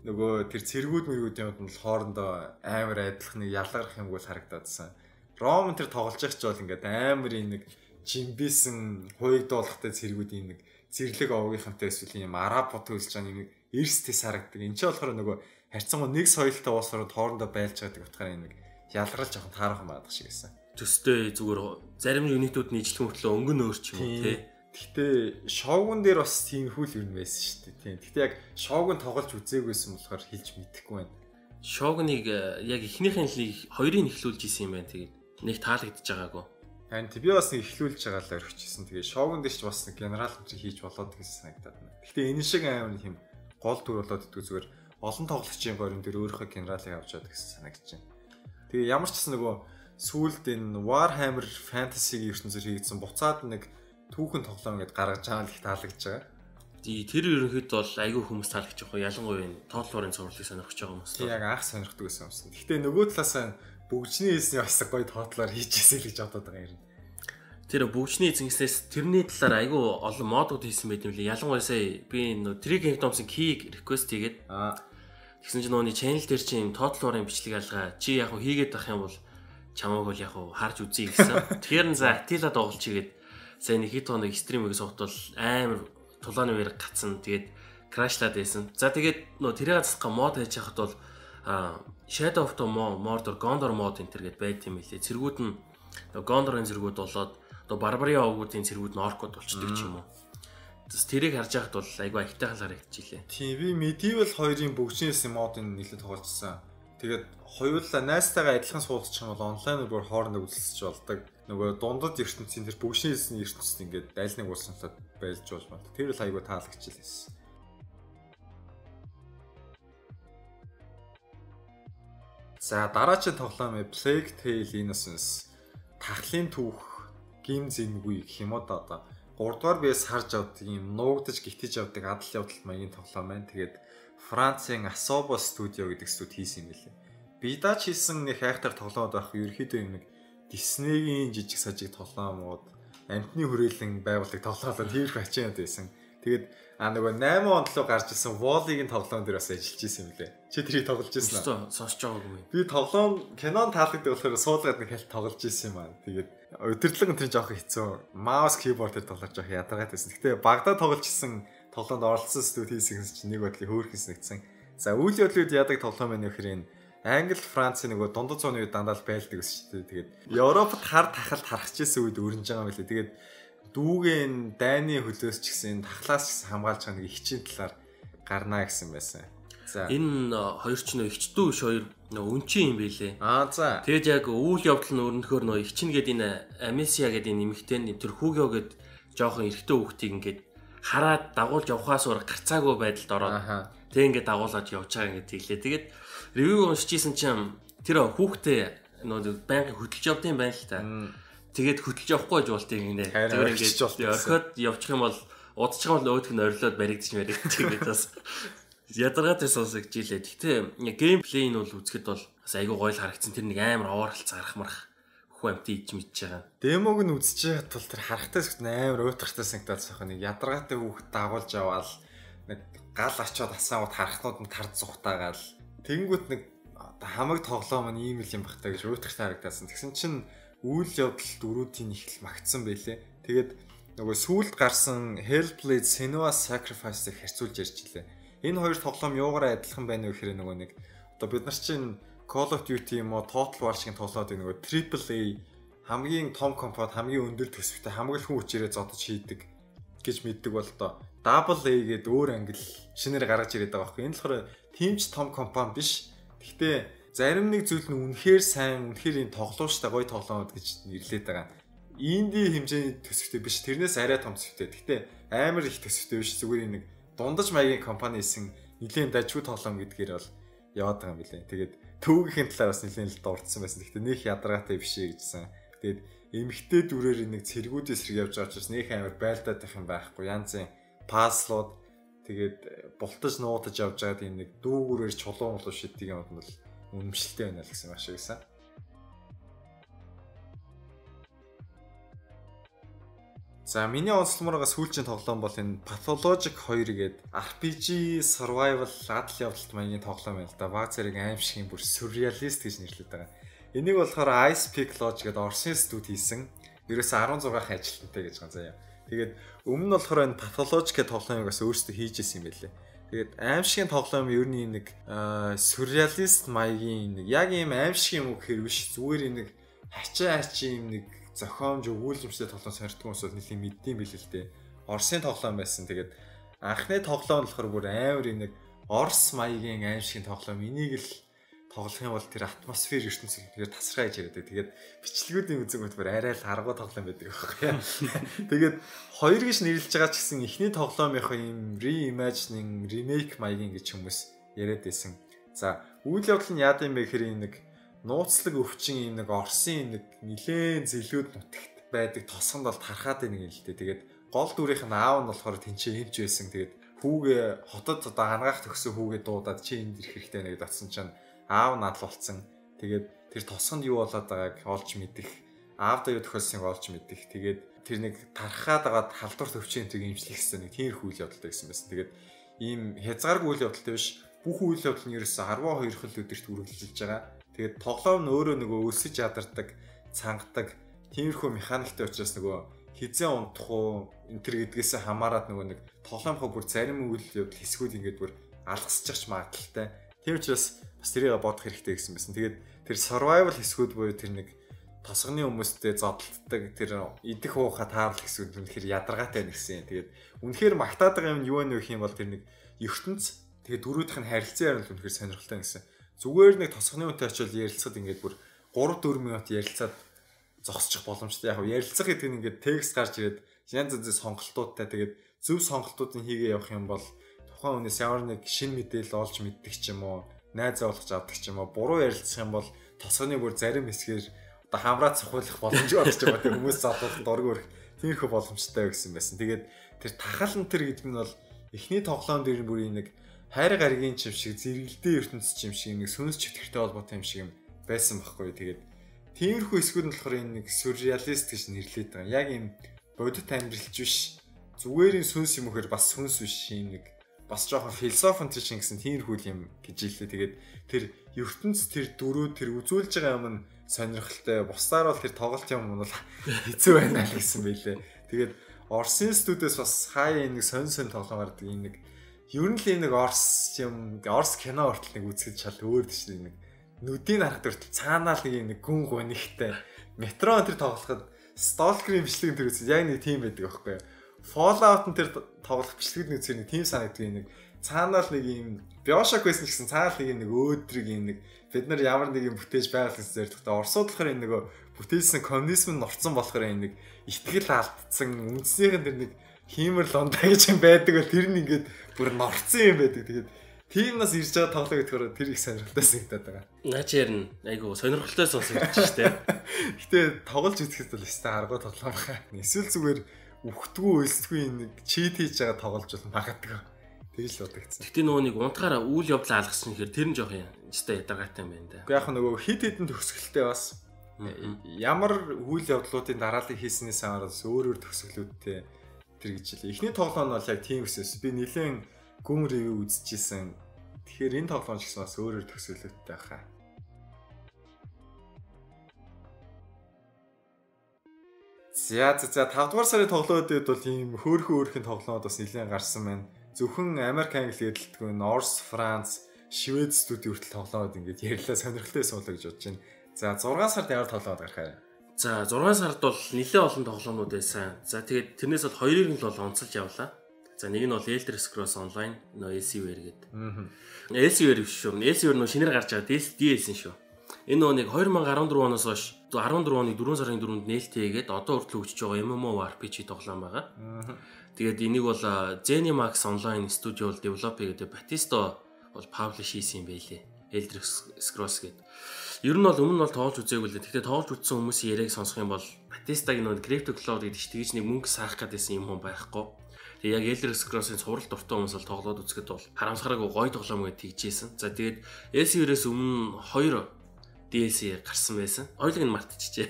нөгөө тэр цэргүүд мэргүүдийн хувьд нь хоорондоо амар адилах нэг ялгарх юм бол харагдаадсан. Ром тэр тоглож байгаа ч бол ингээд амар нэг жимбисэн хуйгдуулахтай цэргүүдийн нэг зэрлэг овгийнхантай эсвэл юм араб бот хөлж байгаа нэг эрс тис харагдаг. Энд чинь болохоор нөгөө харьцангуй нэг соёлтой уусрууд хоорондоо байлж байгаа утгаараа нэг ялгарч жоохон таарах байдаг шиг байсан. Төстэй зүгээр зарим юнитүүд нийтлэх мөртлөө өнгөн өөр ч юм уу тий. Гэхдээ шоугун дээр бас тийм хөл юм байсан шүү дээ тий. Гэхдээ яг шоугун тоглож үзээгүйсэн болохоор хэлж мэдэхгүй байна. Шоугныг э, яг эхнийхэн лиг хоёрыг эхлүүлж исэн юм байна тэгээд нэг таалагдчихж байгаагүй. Харин би бас эхлүүлж байгаа л орчихсон. Тэгээ шоугун дэш бас нэг генерал чи хийж болоод гэсэн санагдаад байна. Гэхдээ энэ шиг аим нэг юм гол төр болоод идэггүй зүгээр олон тоглогчийн горин дээр өөрийнхөө генералыг авч чаддаг гэсэн санагдаж байна. Тэгээ ямар ч гэсэн нөгөө сүүлд энэ Warhammer Fantasy-гийн ертөнцөөр хийгдсэн буцаад нэг түүхэн тоглоом гэдээ гаргаж байгаа л их таалагдж байгаа. Тий, тэр ерөнхийд бол айгүй хүмүүс таалагдж байгаа. Ялангуяа энэ тоглоорын цувралыг сонирхож байгаа хүмүүс. Яг анх сонирхдаг гэсэн юмсан. Гэхдээ нөгөө талаасаа бүгжний хэлсний бас гоё тоотлоор хийчихсэн л гэж бодоод байгаа юм. Тэр бүгжний эзэнснээс тэрний талаар айгүй олон модууд хийсэн байт юм лээ. Ялангуяа сая би нөө Trick Kingdoms-ын key request хийгээд аа тэгсэн чинь нөөний channel дээр чинь тоотлуурын бичлэг алгаа чи яг хуу хийгээд байх юм бол чамайг бол яг хуу харж үзье гэсэн. Тэгэхээр за Attila доголч хийгээд сая нэг хэд хоног стримийг сухтвал амар тулааны үеэр гацсан. Тэгээд крашлаад байсан. За тэгээд нөө тэрийг засах мод хийж хахад бол Shadow of the Mordor Gondor mod энэ төр гэд байт юм лээ. Цэргүүд нь Gondor-ын цэргүүд болоод одоо Barbarian овгуудын цэргүүд нь оркууд болчдөг ч юм уу. Тэс тэрийг харж байхад бол айгүй ахтай харагдчихлээ. Тийм би Medieval 2-ын бүгжнээс модын нэлээд тоглосон. Тэгээд хоёулаа найстайгаа адилхан суулгачих юм бол онлайнаар бүр хоорондоо үзэлцэж болдог. Нөгөө дундад ертөнцийн тэр бүгжнээс нь ертөнцид ингээд аль нэг улсантай байлж болж байна. Тэр л айгүй таалагчлаа. За дараагийн тоглоом Plague Tale Innocence тахлын түүх гим зингүй гэх юм уу да одоо 3 дугаар биес харж авдаг юм нуугдаж гитэж авдаг адал явдал маягийн тоглоом байна. Тэгээд Францын Asobo Studio гэдэг студ хийсэн юм билээ. Би даач хийсэн нэг хайхтар тоглоомод байх ерөөхдөө юм нэг Disney-ийн жижиг сажиг тоглоомууд амтны хүрээлэн байгуулдаг тоглоомод тиймэрхүү ачаад байсан. Тэгээд а нөгөө 8 онд лөө гарч ирсэн Wall-ийн тоглоом дээр бас ажиллаж исэн юм лээ. Чи тэрийг тоглож ирсэн аа? Сонсож байгаагүй. Би тоглоом кинон таалагддаг болохоор суулгаад нэг хальт тоглож ирсэн юм аа. Тэгээд өдөрлөг энэ жоох хэцүү. Mouse keyboard-ээр тоглож жоох ядаргаад байсан. Гэтэ багада тоглож ирсэн тоглоонд оролцсон студ хийсэн чинь нэг бодлыг хөөрхөн нэгдсэн. За үйл явдлууд яадаг тоглоом байна гэхээр энэ Англи, Франц нөгөө дундад зууны үед дандаа байлдаг ус шүү дээ. Тэгээд Европод хар тахалт харахчихсан үед өрнж байгаа юм лээ. Тэгээд дүүгээ энэ дайны хөлөөс ч гэсэн тахлаас ч гэсэн хамгаалж байгаа нэг ихчийн талаар гарнаа гэсэн байсан. За энэ хоёр ч нөө ихчдүү биш хоёр нөө үнчин юм байлээ. Аа за. Тэгээд яг үйл явдал нь өрнөхөр нөө ихчин гээд энэ Амесиа гээд энэ эмэгтэй тэр хүүгөө гээд жоохон эрэгтэй хүүхдийг ингээд хараад дагуулж явхаас өөр гарцаагүй байдалд ороод тэг ингээд дагуулад явж байгаа ингээд тэглээ. Тэгээд ревю уншижсэн чинь тэр хүүхдээ нөө байнга хөдөлж явдсан байна л та. Тэгээд хөдөлж явахгүй гэж болтыг нэ. Тэр ингээд орхиод явчих юм бол удаж байгаа бол өөдг нь орилоод баригдчих баригдчих гэдэг бас ядаргаатай сонсогч илээ. Гэтэ геймплей нь бол үзэхэд бол бас айгүй гоё л харагдсан. Тэр нэг амар оорхол зарах марах хүү амт иж мэдж байгаа. Демог нь байгаад бол тэр харахтай амар уйтгартай санагдаад сайхан нэг ядаргаатай хүүхд дагуулж аваад нэг гал очоод асаавд харахнууд нь тард зүхтаагаал Тэнгүүт нэг хамаг тоглоом нь ийм л юм бахтай гэж уйтгартай харагдсан. Тэгсэн чинь үйл явдал дөрүүдийн ихл магтсан байлээ. Тэгээд нөгөө сүулт гарсан Hellblade Senua's Sacrifice-ыг харьцуулж ярьж илээ. Энэ хоёр тоглоом юугаараа адилхан байна вэ гэхээр нөгөө нэг одоо бид нар чинь Call of Duty юм уу Total War шиг тоглоод нөгөө AAA хамгийн том компани хамгийн өндөр төсвөтэй хамгийн хүн хүчээрээ зодож хийдэг гэж мэддэг бол одоо Double A гэдэг өөр англи шинээр гаргаж ирээд байгаа байхгүй. Энэ болохоор тимч том компани биш. Гэхдээ зарим нэг зүйл нь үнэхээр сайн, үнэхээр энэ тоглоомжтой гоё тоглоомод гэж нэрлээд байгаа. Инди хэмжээний төсөвтэй биш. Тэрнээс арай том төсөвтэй. Гэхдээ амар их төсөвтэй биш. Зүгээр нэг дундаж маягийн компани хийсэн нэлийн дажгүй тоглоом гэдгээр бол яваад байгаа юм билээ. Тэгээд төвгийн талаар бас нэлийн л дурдсан байсан. Гэхдээ нөх ядаргаатай биш ээ гэжсэн. Тэгээд эмхтэй дүрээр нэг цэргүүд эсрэг явж байгаа учраас нөх амар байлдаад байх юм байхгүй. Янзын паслууд Тэгээд бултаж нуудаж явж байгаа тийм нэг дүүгүүрээр чулуун молоо шиддэг юм бол үнэмшилтэй байна л гэсэн маш игсэн. За миний онцломоороо сүүлчийн тоглоом бол энэ Pathologic 2 гээд RPG survival адал явдалт маягийн тоглоом байна л да. Зэрэг аим шиг юм бүр surrealist гэж нэрлэдэг байгаа. Энийг болохоор Ice Peak Lodge гэдэг Орсын студ хийсэн. Ерөөсө 16 ажилтнтай гэж байгаа заяа. Тэгээд өмнө нь болохоор энэ патологик тоглоомыг бас өөрсдөө хийж исэн юм байлээ. Тэгээд аимшигын тоглоом ер нь нэг сюрреалист маягийн нэг яг ийм аимшиг юм уу гэхээр биш зүгээр нэг хачаа хачи юм нэг зохиомж өгүүлэмжтэй тоглоом хүмүүс бол нэлийн мэддэм билээ л дээ. Орсын тоглоом байсан. Тэгээд анхны тоглоом болохоор бүр амар нэг Орс маягийн аимшигын тоглоом энийг л тоглох юм бол тэр атмосфер ертөнцийг тэгээд тасраа гэж яриад. Тэгээд бичлэгүүдийн үзэг хөтбөр арай л аргуу тоглоом байдаг байхгүй. Тэгээд хоёр гэж нэрлэж байгаа ч гэсэн эхний тоглоомынхоо юм reimagining, remake маягийн гэж хүмүүс яриад байсан. За, үйл явдал нь яад юм бэ гэхээр нэг нууцлаг өвчин юм нэг Оросын нэг нилээн зэлүүд нутагт байдаг тосгонд бол тархаад байна дээ. Тэгээд гол дүрийнх нь аав нь болохоор тэнцээ эмч байсан. Тэгээд хүүгээ хотод одоо хангаах төгсөө хүүгээ дуудаад чи энд ирэх хэрэгтэй нэ гэж батсан чинь аав надл болцсон. Тэгээд тэр тосгонд юу болоод байгааг олж мэдэх, аавдаа юу тохиолсныг олж мэдэх. Тэгээд тэр нэг тархаад агаад халдвар төвчийн төг имжлэх гэсэн нэг тиймэрхүү үйл явдалтай гэсэн байсан. Тэгээд ийм хязгааргүй үйл явдалтай биш. Бүх үйл явдал нь ерөөсө 12 хөл өдөрт үргэлжилж байгаа. Тэгээд тоглоом нь өөрөө нөгөө өсөж ядардаг, цангадаг тиймэрхүү механиктэй учраас нөгөө хизээ унтах уу энэ төр гэдгээс хамаарат нөгөө нэг тоглоомхоо бүр зарим үйл явдал хэсгүүд ингээд бүр алгасчих магадaltaй. Тийм учраас бас тэрийг бодох хэрэгтэй гэсэн байсан. Тэгээд тэр survival хэсгүүд буюу тэр нэг тосгоны хүмүүстэй зодтолдог тэр идэх ууха таарл хэсгүүд үнэхээр ядаргаатай нэгсэн. Тэгээд үнэхээр магтаад байгаа юм юу вэ гэх юм бол тэр нэг ертөнц тэгээд дөрүүдийнх нь харилцан ярил үнэхээр сонирхолтой гэсэн. Зүгээр нэг тосгоны үнтэй очил ярилцахад ингээд бүр 3 4 минут ярилцаад зогсчих боломжтой. Яг ярилцах гэдэг нь ингээд текст гарч ирээд янз янзын сонголтуудтай тэгээд зөв сонголтуудыг хийгээ явах юм бол тухайн хүнээс ямар нэг шин мэдээлэл олж мэддэг ч юм уу найз олгож авдаг ч юм уу буруу ярилцах юм бол тосгоны бүр зарим хэсгээр одоо хамраа цохиулах боломжгүй болж байгаа тийм хүмүүс залуулах дург өрх тиймэрхүү боломжтой гэсэн байсан. Тэгээд тэр тахалн тэр гэдэг нь бол эхний тоглоом дээр бүр нэг хайр гаргийн чим шиг зэрэгэлдээ ертөнц чим шиг нэг сүнс чөтгөртэй холбоотой юм шиг байсан байхгүй. Тэгээд тиймэрхүү эсгүүд нь болохоор энэ нэг сюрреалист гэж нэрлэдэг. Яг юм бодит амьдралч биш. Зүгээр нь сүнс юм өгөр бас сүнс биш юм нэг бас жоохон философи чинь гэсэн тиймэрхүү юм гэж хэллээ. Тэгээд тэр ертөнц тэр дөрөв тэр үзүүлж байгаа юм нь сонирхолтой. Бусдаар бол тэр тоглолт юм бол хэцүү байна гэсэн байлээ. Тэгээд Орсын студиэс бас хаяа нэг сонь сонь тоглоом гардаг юм нэг ер нь л нэг Орс юм Орс кино хүртэл нэг үзэж чал өөр тийш нэг нүдийн харахад хүртэл цаанаа л нэг гүн гонихтай метро тэр тоглоход Stalker-ийн бичлэг тэр үзсэн яг нэг тийм байдаг аахгүй юу Fallout нь тэр тоглох бичлэгд нэг зэрэг тийм санагддаг нэг цаанаа л нэг юм Bioshock байсан гэсэн цаанаа л нэг өөдрөг юм нэг бид нар ямар нэг юм бүтээж байгаль гэсэн зэрэгтэй Оросууд болохоор энэ нөгөө бүтээсэн коммунизм нь орцсон болохоор энэ нэг итгэл алдсан үндснийхэн тэр нэг хиймэр лондаа гэж юм байдаг бол тэр нь ингээд бүр норцсон юм байдаг. Тэгээд тиймнээс ирж байгаа тоглоо гэхээр тэр их сонирхолтой санагдаад байгаа. Наач ярина. Айгу сонирхолтой сонсогдож штэ. Гэтэ тоглож үзэхэд бол өстэй арга тоглоом хаа. Эсвэл зүгээр үхтгүү өсдгүй нэг чит хийж байгаа тоглож бол магадгүй. Тэгж л бодогдсон. Гэтэ нөгөө нэг унтахаараа үйл явдлаа алгасан гэхээр тэр нь жоох юм. Өстэй ядаргаатай юм байна да. Уу яг нөгөө хит хитэн төгсгөлтэй бас ямар үйл явдлуудын дараалал хийснээс араас өөр өөр төгсгөлүүдтэй тэр гэж хэлээ. Эхний тоглоом нь бол яг тийм өсөөс. Би нэлээд ревю үзчихсэн. Тэгэхээр энэ тоглоом ч гэсэн бас өөр өөр төгсгөлүүдтэй хаа. За за за 5 дугаар сарын тоглоомуудад бол ийм хөөрхөн хөөрхөн тоглоомод бас нэлээд гарсан байна. Зөвхөн Америк Англи гэдэлтгүй Норс, Франц, Швед студи хүртэл тоглоомод ингээд ярьлаа сонирхолтой суулаа гэж бодож байна. За 6 сард ямар тоглоомод гарах вэ? За 6 сард бол нэлээд олон тоглоомнууд байсан. За тэгээд тэрнээс бол хоёрыг нь бол онцолж явлаа. За нэг нь бол Elder Scrolls Online нөө Elsewhere гэдэг. Аа. Elsewhere биш шүү. Elsewhere нөө шинээр гарч байгаа DLC шүү. Энэ нэг 2014 оноос хойш 14 оны 4 сарын 4-нд нээлттэйгээд одоо хүртэл хөгжиж байгаа MMORPG тоглоом байгаа. Аа. Тэгээд энийг бол Zenimax Online Studio бол develop гэдэг Batisto бол publish хийсэн юм байлээ. Elder Scrolls гэдэг. Ер нь бол өмнө нь бол тоолж үзээгүй л. Гэхдээ тоолж үзсэн хүмүүсийн яриаг сонсох юм бол Batista-гийн нөгөө Crypto Cloud гэдэг чинь тэгж нэг мөнгө саах гэдсэн юм хүн байхгүй. Тэгээ яг Elder Scrolls-ын цуврал дуртай хүмүүс бол тоглоод үзэхэд бол харамсгараагүй гоё тоглоом гэж тэгжсэн. За тэгээд SC-ээс өмнө хоёр DLC гарсан байсан. Ойлог нь мартчихжээ.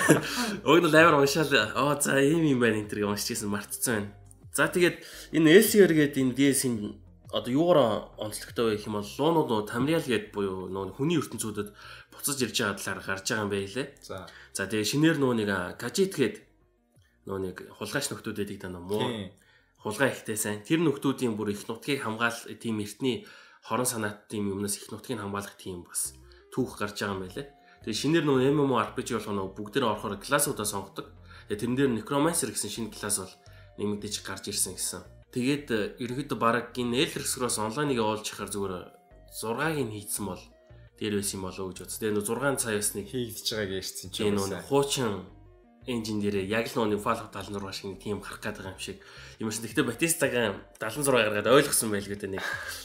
Уг нь амар уншаал. Оо за ийм юм байна энэ төр уншижсэн мартцсан байна. За тэгээд энэ SC-ээр гээд энэ DLC-ийн одоо юугаар онцлогтой гэх юм бол луунууд нөө Тамриал гээд буюу нөө хүний ертөнцүүдэд буцаж ирж байгаа талаар гарч байгаа юм байлээ. За. За тэгээ шинээр нөө нэг гажит гээд нөө нэг хулгайч нөхдүүдэд дана муу. Хулгай ихтэй сайн. Тэр нөхдүүдийн бүр их нутгийг хамгаал тийм эртний хорон санаат тийм юмнаас их нутгийг хамгаалах тийм бас түүх гарч байгаа юм байлээ. Тэгээ шинээр нөө MMORPG болох нөө бүгдээр орохоор классуудаа сонгодог. Тэгээ тэрэн дээр Necromancer гэсэн шинэ класс бол нэмэгдэж гарч ирсэн гэсэн. Тэгээд э, ерөнхийдөө баг энэ Elder Scrolls онлайныг оолж яхаар зүгээр 6-ыг нь хийцэн бол дээр байсан юм болоо гэж бодсон. Тэгээ нөө 6 цагаас нэг хийгдэж байгааг ярьсан чинь. Нөө хуучин энжин дээрээ яг л нөө Fallout 76 шиг тийм гарах байгаа юм шиг. Юмсэн гэхдээ Batista-гийн 76 гаргаад ойлгосон байл гэдэг нэг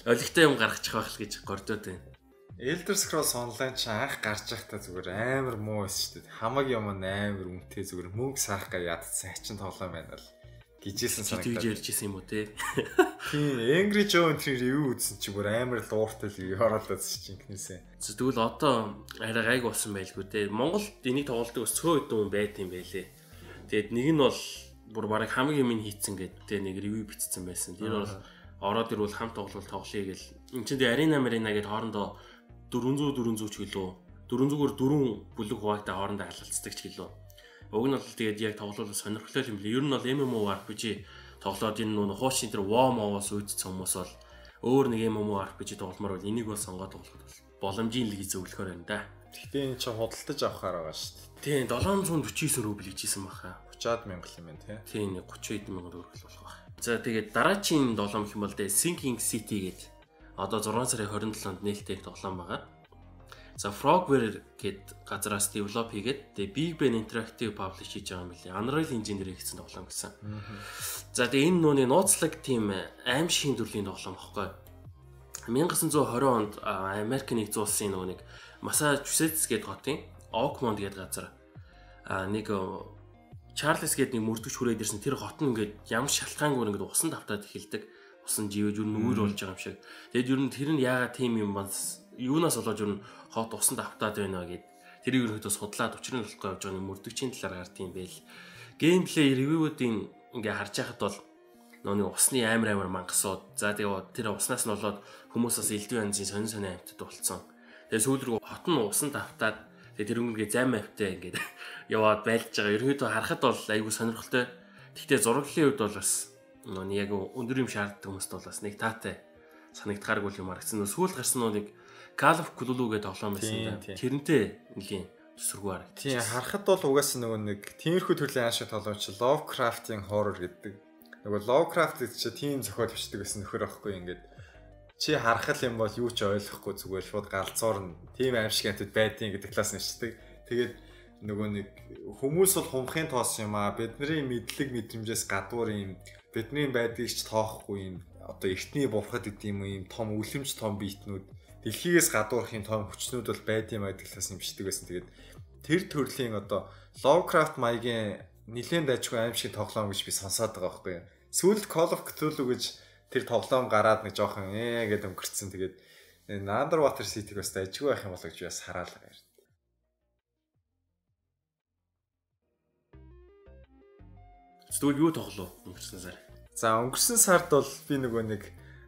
ойлгохтой юм гаргачих байх л гэж гордоод байна. Elder Scrolls Online ч анх гарч байхдаа зүгээр амар муу байсан шүү дээ. Хамаг юм амар үнэтэй зүгээр мөнгө саах гэж ядсан хачин тоглоом байна л гижсэн санагдаад. Тэгж ярьж исэн юм уу те. Тийм, Angry Joe энэ ревю үзсэн чи бүр амар лууртай л хороолоод чинь гинэсээ. Тэгвэл одоо арай гайг болсон байлгүй те. Монголд энийг тоглолдог бас цөө хэдэн хүн байт юм байлээ. Тэгээд нэг нь бол бүр бараг хамгийн юм хийцэн гэдэг те нэг ревю бичсэн байсан. Тэр бол ороод ирвэл хамт тоглол тоглоё гэл. Энд чинь арена марина гэдээ хоорондоо 400 400 ч гэлөө 400-оор 4 бүлэг хуваагтай хоорондоо халалцдаг ч гэлөө Уг нь бол тэгээд яг тоглол сонирхолтой юм лээ. Ер нь бол MMORPG тоглоод энэ нүүн хуучны тэр WoW-оос үүдсэн хүмүүс бол өөр нэг MMORPG тогломоор бол энийг бол сонгоод тоглоход бол боломжийн л гэж зөвлөхөр байна да. Гэхдээ энэ чинь худалдаж авахаар байгаа шүү дээ. Тийм 749 рубль хийжсэн баха. 30-аад мянга юм байна тий. Тийм 30 хэдэн мянга төгрөг болох байх. За тэгээд дараачийн долоом гэх юм бол дээ Sinking City гэдэг одоо 6 сарын 27-нд нээлттэй тоглоом байгаа. За Frogware гэд газраас develop хийгээд тэгээ Big Ben Interactive publish хийж байгаа юм билээ. Unreal Engine дээр хийсэн тоглоом гэсэн. За тэгээ энэ нууны нууцлаг тийм аим шиг төрлийн тоглоом баггүй. 1920 онд Америк нэгдсэн улсын нөгөө нэг Массачусетс гэдэг хотын Окмонд гэдэг газар нэг Чарльз гэдэг нэг мөрдөгч хүрээд ирсэн тэр хот нь ингээд ямар шалтгаангүй ингээд усан давтаад эхэлдэг. Усан живэж юу нүгэр болж байгаа юм шиг. Тэгэд ер нь тэр нь яагаад тийм юм бас юунаас болоод ер нь хот усан давтаад байна гэд тэрийг ерөөдөө судлаад учрын болохгүй явж байгаа нэг мөрдөгчийн талаар гарт юм байл. Геймплей ревюудын ингээ харж байхад бол нөөний усны амар амар мангасууд за тэгээ тэр уснаас нь болоод хүмүүсээс элдв янзын сонин сонин амьтад болцсон. Тэгээ сүүл рүү хот нь усан давтаад тэгээ тэр үнгээ зам автай ингээд яваад байлж байгаа. Ерөнхийдөө харахад бол айгүй сонирхолтой. Гэхдээ зураглалын үед бол бас нөөний яг өндөр юм шаарддаг хүмүүст бол бас нэг таатай санагдахааргүй юм харагдсан. Сүүл гарсан нэг Call of Cthulhu гэдэг тоглоом байсан да. Тэрнтэй нэлийн төсөргөө харагд. Тийм харахад бол угаасаа нөгөө нэг тиймэрхүү төрлийн аашиг тоглоом чи Lovecraft-ийн horror гэдэг. Нөгөө Lovecraft гэдэг чи тийм зохиол бичдэг гэсэн нөхөр аахгүй ингээд чи харах юм бол юу ч ойлгохгүй зүгээр шууд галзуур нь тийм аимшиг амтд байдیں гэдэг талаас нь шигдэг. Тэгээд нөгөө нэг хүмүүс бол хумхын тоос юм аа бидний мэдлэг мэдрэмжээс гадуур юм бидний байдгийг ч тоохгүй юм одоо эртний бурхад гэдэг юм юм том үлэмж том биетнүүд дэлхийгээс гадуурх юм том хүчнүүд бол байд юм гэдэг талаас нь бичдэг байсан. Тэгээд тэр төрлийн одоо Lovecraft маягийн нэлээд дайггүй аим шиг тоглоом гэж би сонсоод байгаа байхгүй юу. Сүүлд Call of Cthulhu гэж тэр тоглоом гараад нэг жоохон ээ гэдэг өнгөрцөн. Тэгээд Underwater City-г бас дайггүй байх юм болоо гэж бас хараалаа юм. Зүгээр юу тоглоо өнгөрсөн сар? За өнгөрсөн сард бол би нөгөө нэг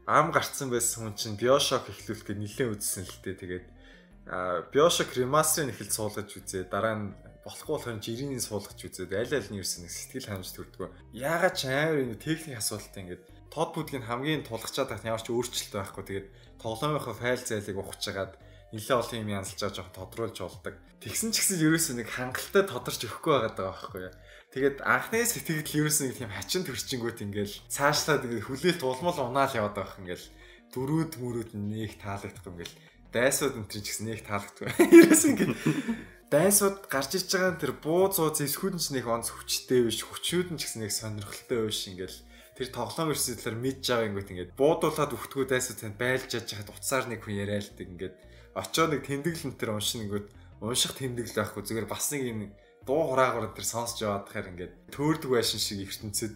ам гарцсан байсан хүн чинь BioShock эхлүүлэхдээ нилээн үзсэн л дээ. Тэгээд BioShock remaster-ыг эхэлж суулгаж үзээ. Дараа нь болохгүй болохоор жирийн суулгаж үзээд аль аль нь нэг сэтгэл ханамж төрдгөө. Яагаад ч амар энэ техник асуудалтай ингээд тод бүдгийн хамгийн тулгачаад байх ямар ч өөрчлөлт байхгүй. Тэгээд тоглоомынхоо файл зайлыг ухаж хагаад нэлээ олон юм янзалж байгаа жоох тодруулж болдог. Тэгсэн ч гэсэн ерөөсөө нэг хангалттай тодорч өгөхгүй байгаа даа байхгүй юу. Тэгээд анхны сэтгэл ерөөс нэг тийм хачин төрчингүүт ингээл цаашлаа тэгээд хүлээлт улмал унаал яваад байх ингээл дөрүүд мөрүүд нэг таалагдах ингээл дайсууд энэ ч гэсэн нэг таалагддаг. Ерөөс ингээд дайсууд гарч иж байгаа тэр буу зууц эсхүүд нь ч нэг онц хүчтэй биш хүчүүд нь ч гэсэн нэг сонирхолтой биш ингээл тэр тоглоом ерсөдлөр мэдж байгаа ингүүт ингээд буудуулаад өгтгөө дайсууд танд байлж яж хахад уцаар нэг хүн яриалдаг ингээд очоо нэг тэмдэглэн тэр уншин ингүүт унших тэмдэглэл байхгүй зүгээр бас нэг юм дуу хураагаар тэр сонсож яваад тахаар ингээд төөрдөг байшин шиг ертөнцид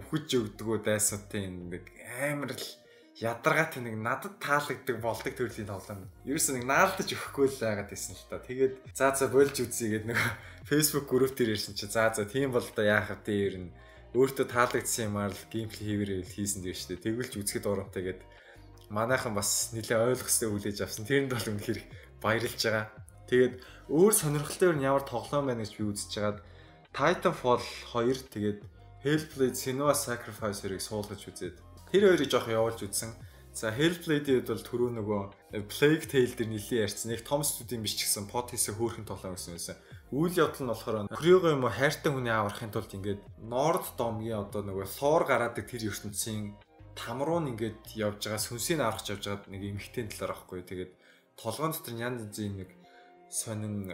үхэж өгдөгөө дайсуудын нэг амар л ядаргаатай нэг надад таалагддаг болдог төрлийн тоглоом. Ерөөс нэг наалдаж өгөхгүй л байгаад байсан л та. Тэгээд за за болж үзье гэдэг нэг Facebook групп дээр ирсэн чи за за тийм бол одоо яах вэ ер нь өөртөө таалагдсан юмар л геймплей хийвэрэл хийсэн дээ шүү дээ. Тэгвэл ч үзэхэд урамтай гээд манайхан бас нэлээ ойлгостой хүлээж авсан. Тэрэнд бол үнэхээр баярлж байгаа. Тэгээд өөр сонирхолтой юу ямар тоглоом байна гэж би үзэж байгаад Titanfall 2 тэгээд Hellblade: Senua's Sacrifice хоёрыг суулгаж үзээд тэр хоёрыг жоох явуулж үзсэн. За Hellblade-ийн хувьд бол түрүү нөгөө Plague Tale дээр нэлийн ярьсан. Нэг том студийн биш ч гэсэн под хийсэ хөөрхөн тоглоом гэсэн байсан. Үйл явдал нь болохоор Крюго юм уу хайртай хүний аврахын тулд ингээд Nord Dome-ийн одоо нөгөө Thor гараадаг тэр ертөнцийн там руу нь ингээд явж байгаа сүнсийг аврах явж байгаа нэг эмхтэн талаар аахгүй. Тэгээд толгоон дотор янз янзын нэг сонин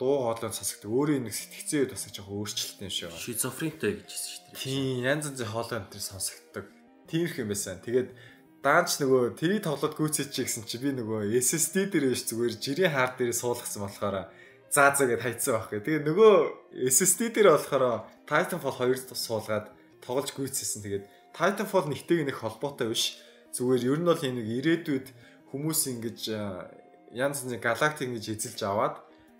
дуу хоолой сонсогддог. Өөрөө нэг сэтгцэн үед бас жоохон өөрчлөлттэй юм шиг байна. Шизофрентэй гэж хэлсэн шүү дээ. Тийм, янз янзын хоолой өнтер сонсогддог. Тиймэрх юм байсан. Тэгээд даанч нөгөө тэрий тоглоод гүйцэж чи гэсэн чи би нөгөө SSD дээр биш зүгээр жирийн хаар дээр суулгасан болохоор заа заа гэд хайцсан байх гэ. Тэгээд нөгөө SSD дээр болохоор Titanfall 2 суулгаад тоглож гүйцсэн. Тэгээд Titanfall нэгтэйг нэг холбоотой биш. Зүгээр ер нь бол энэ нэг ирээдүйд хүмүүс ингэж янз янзын галактик ингэж эзэлж аваад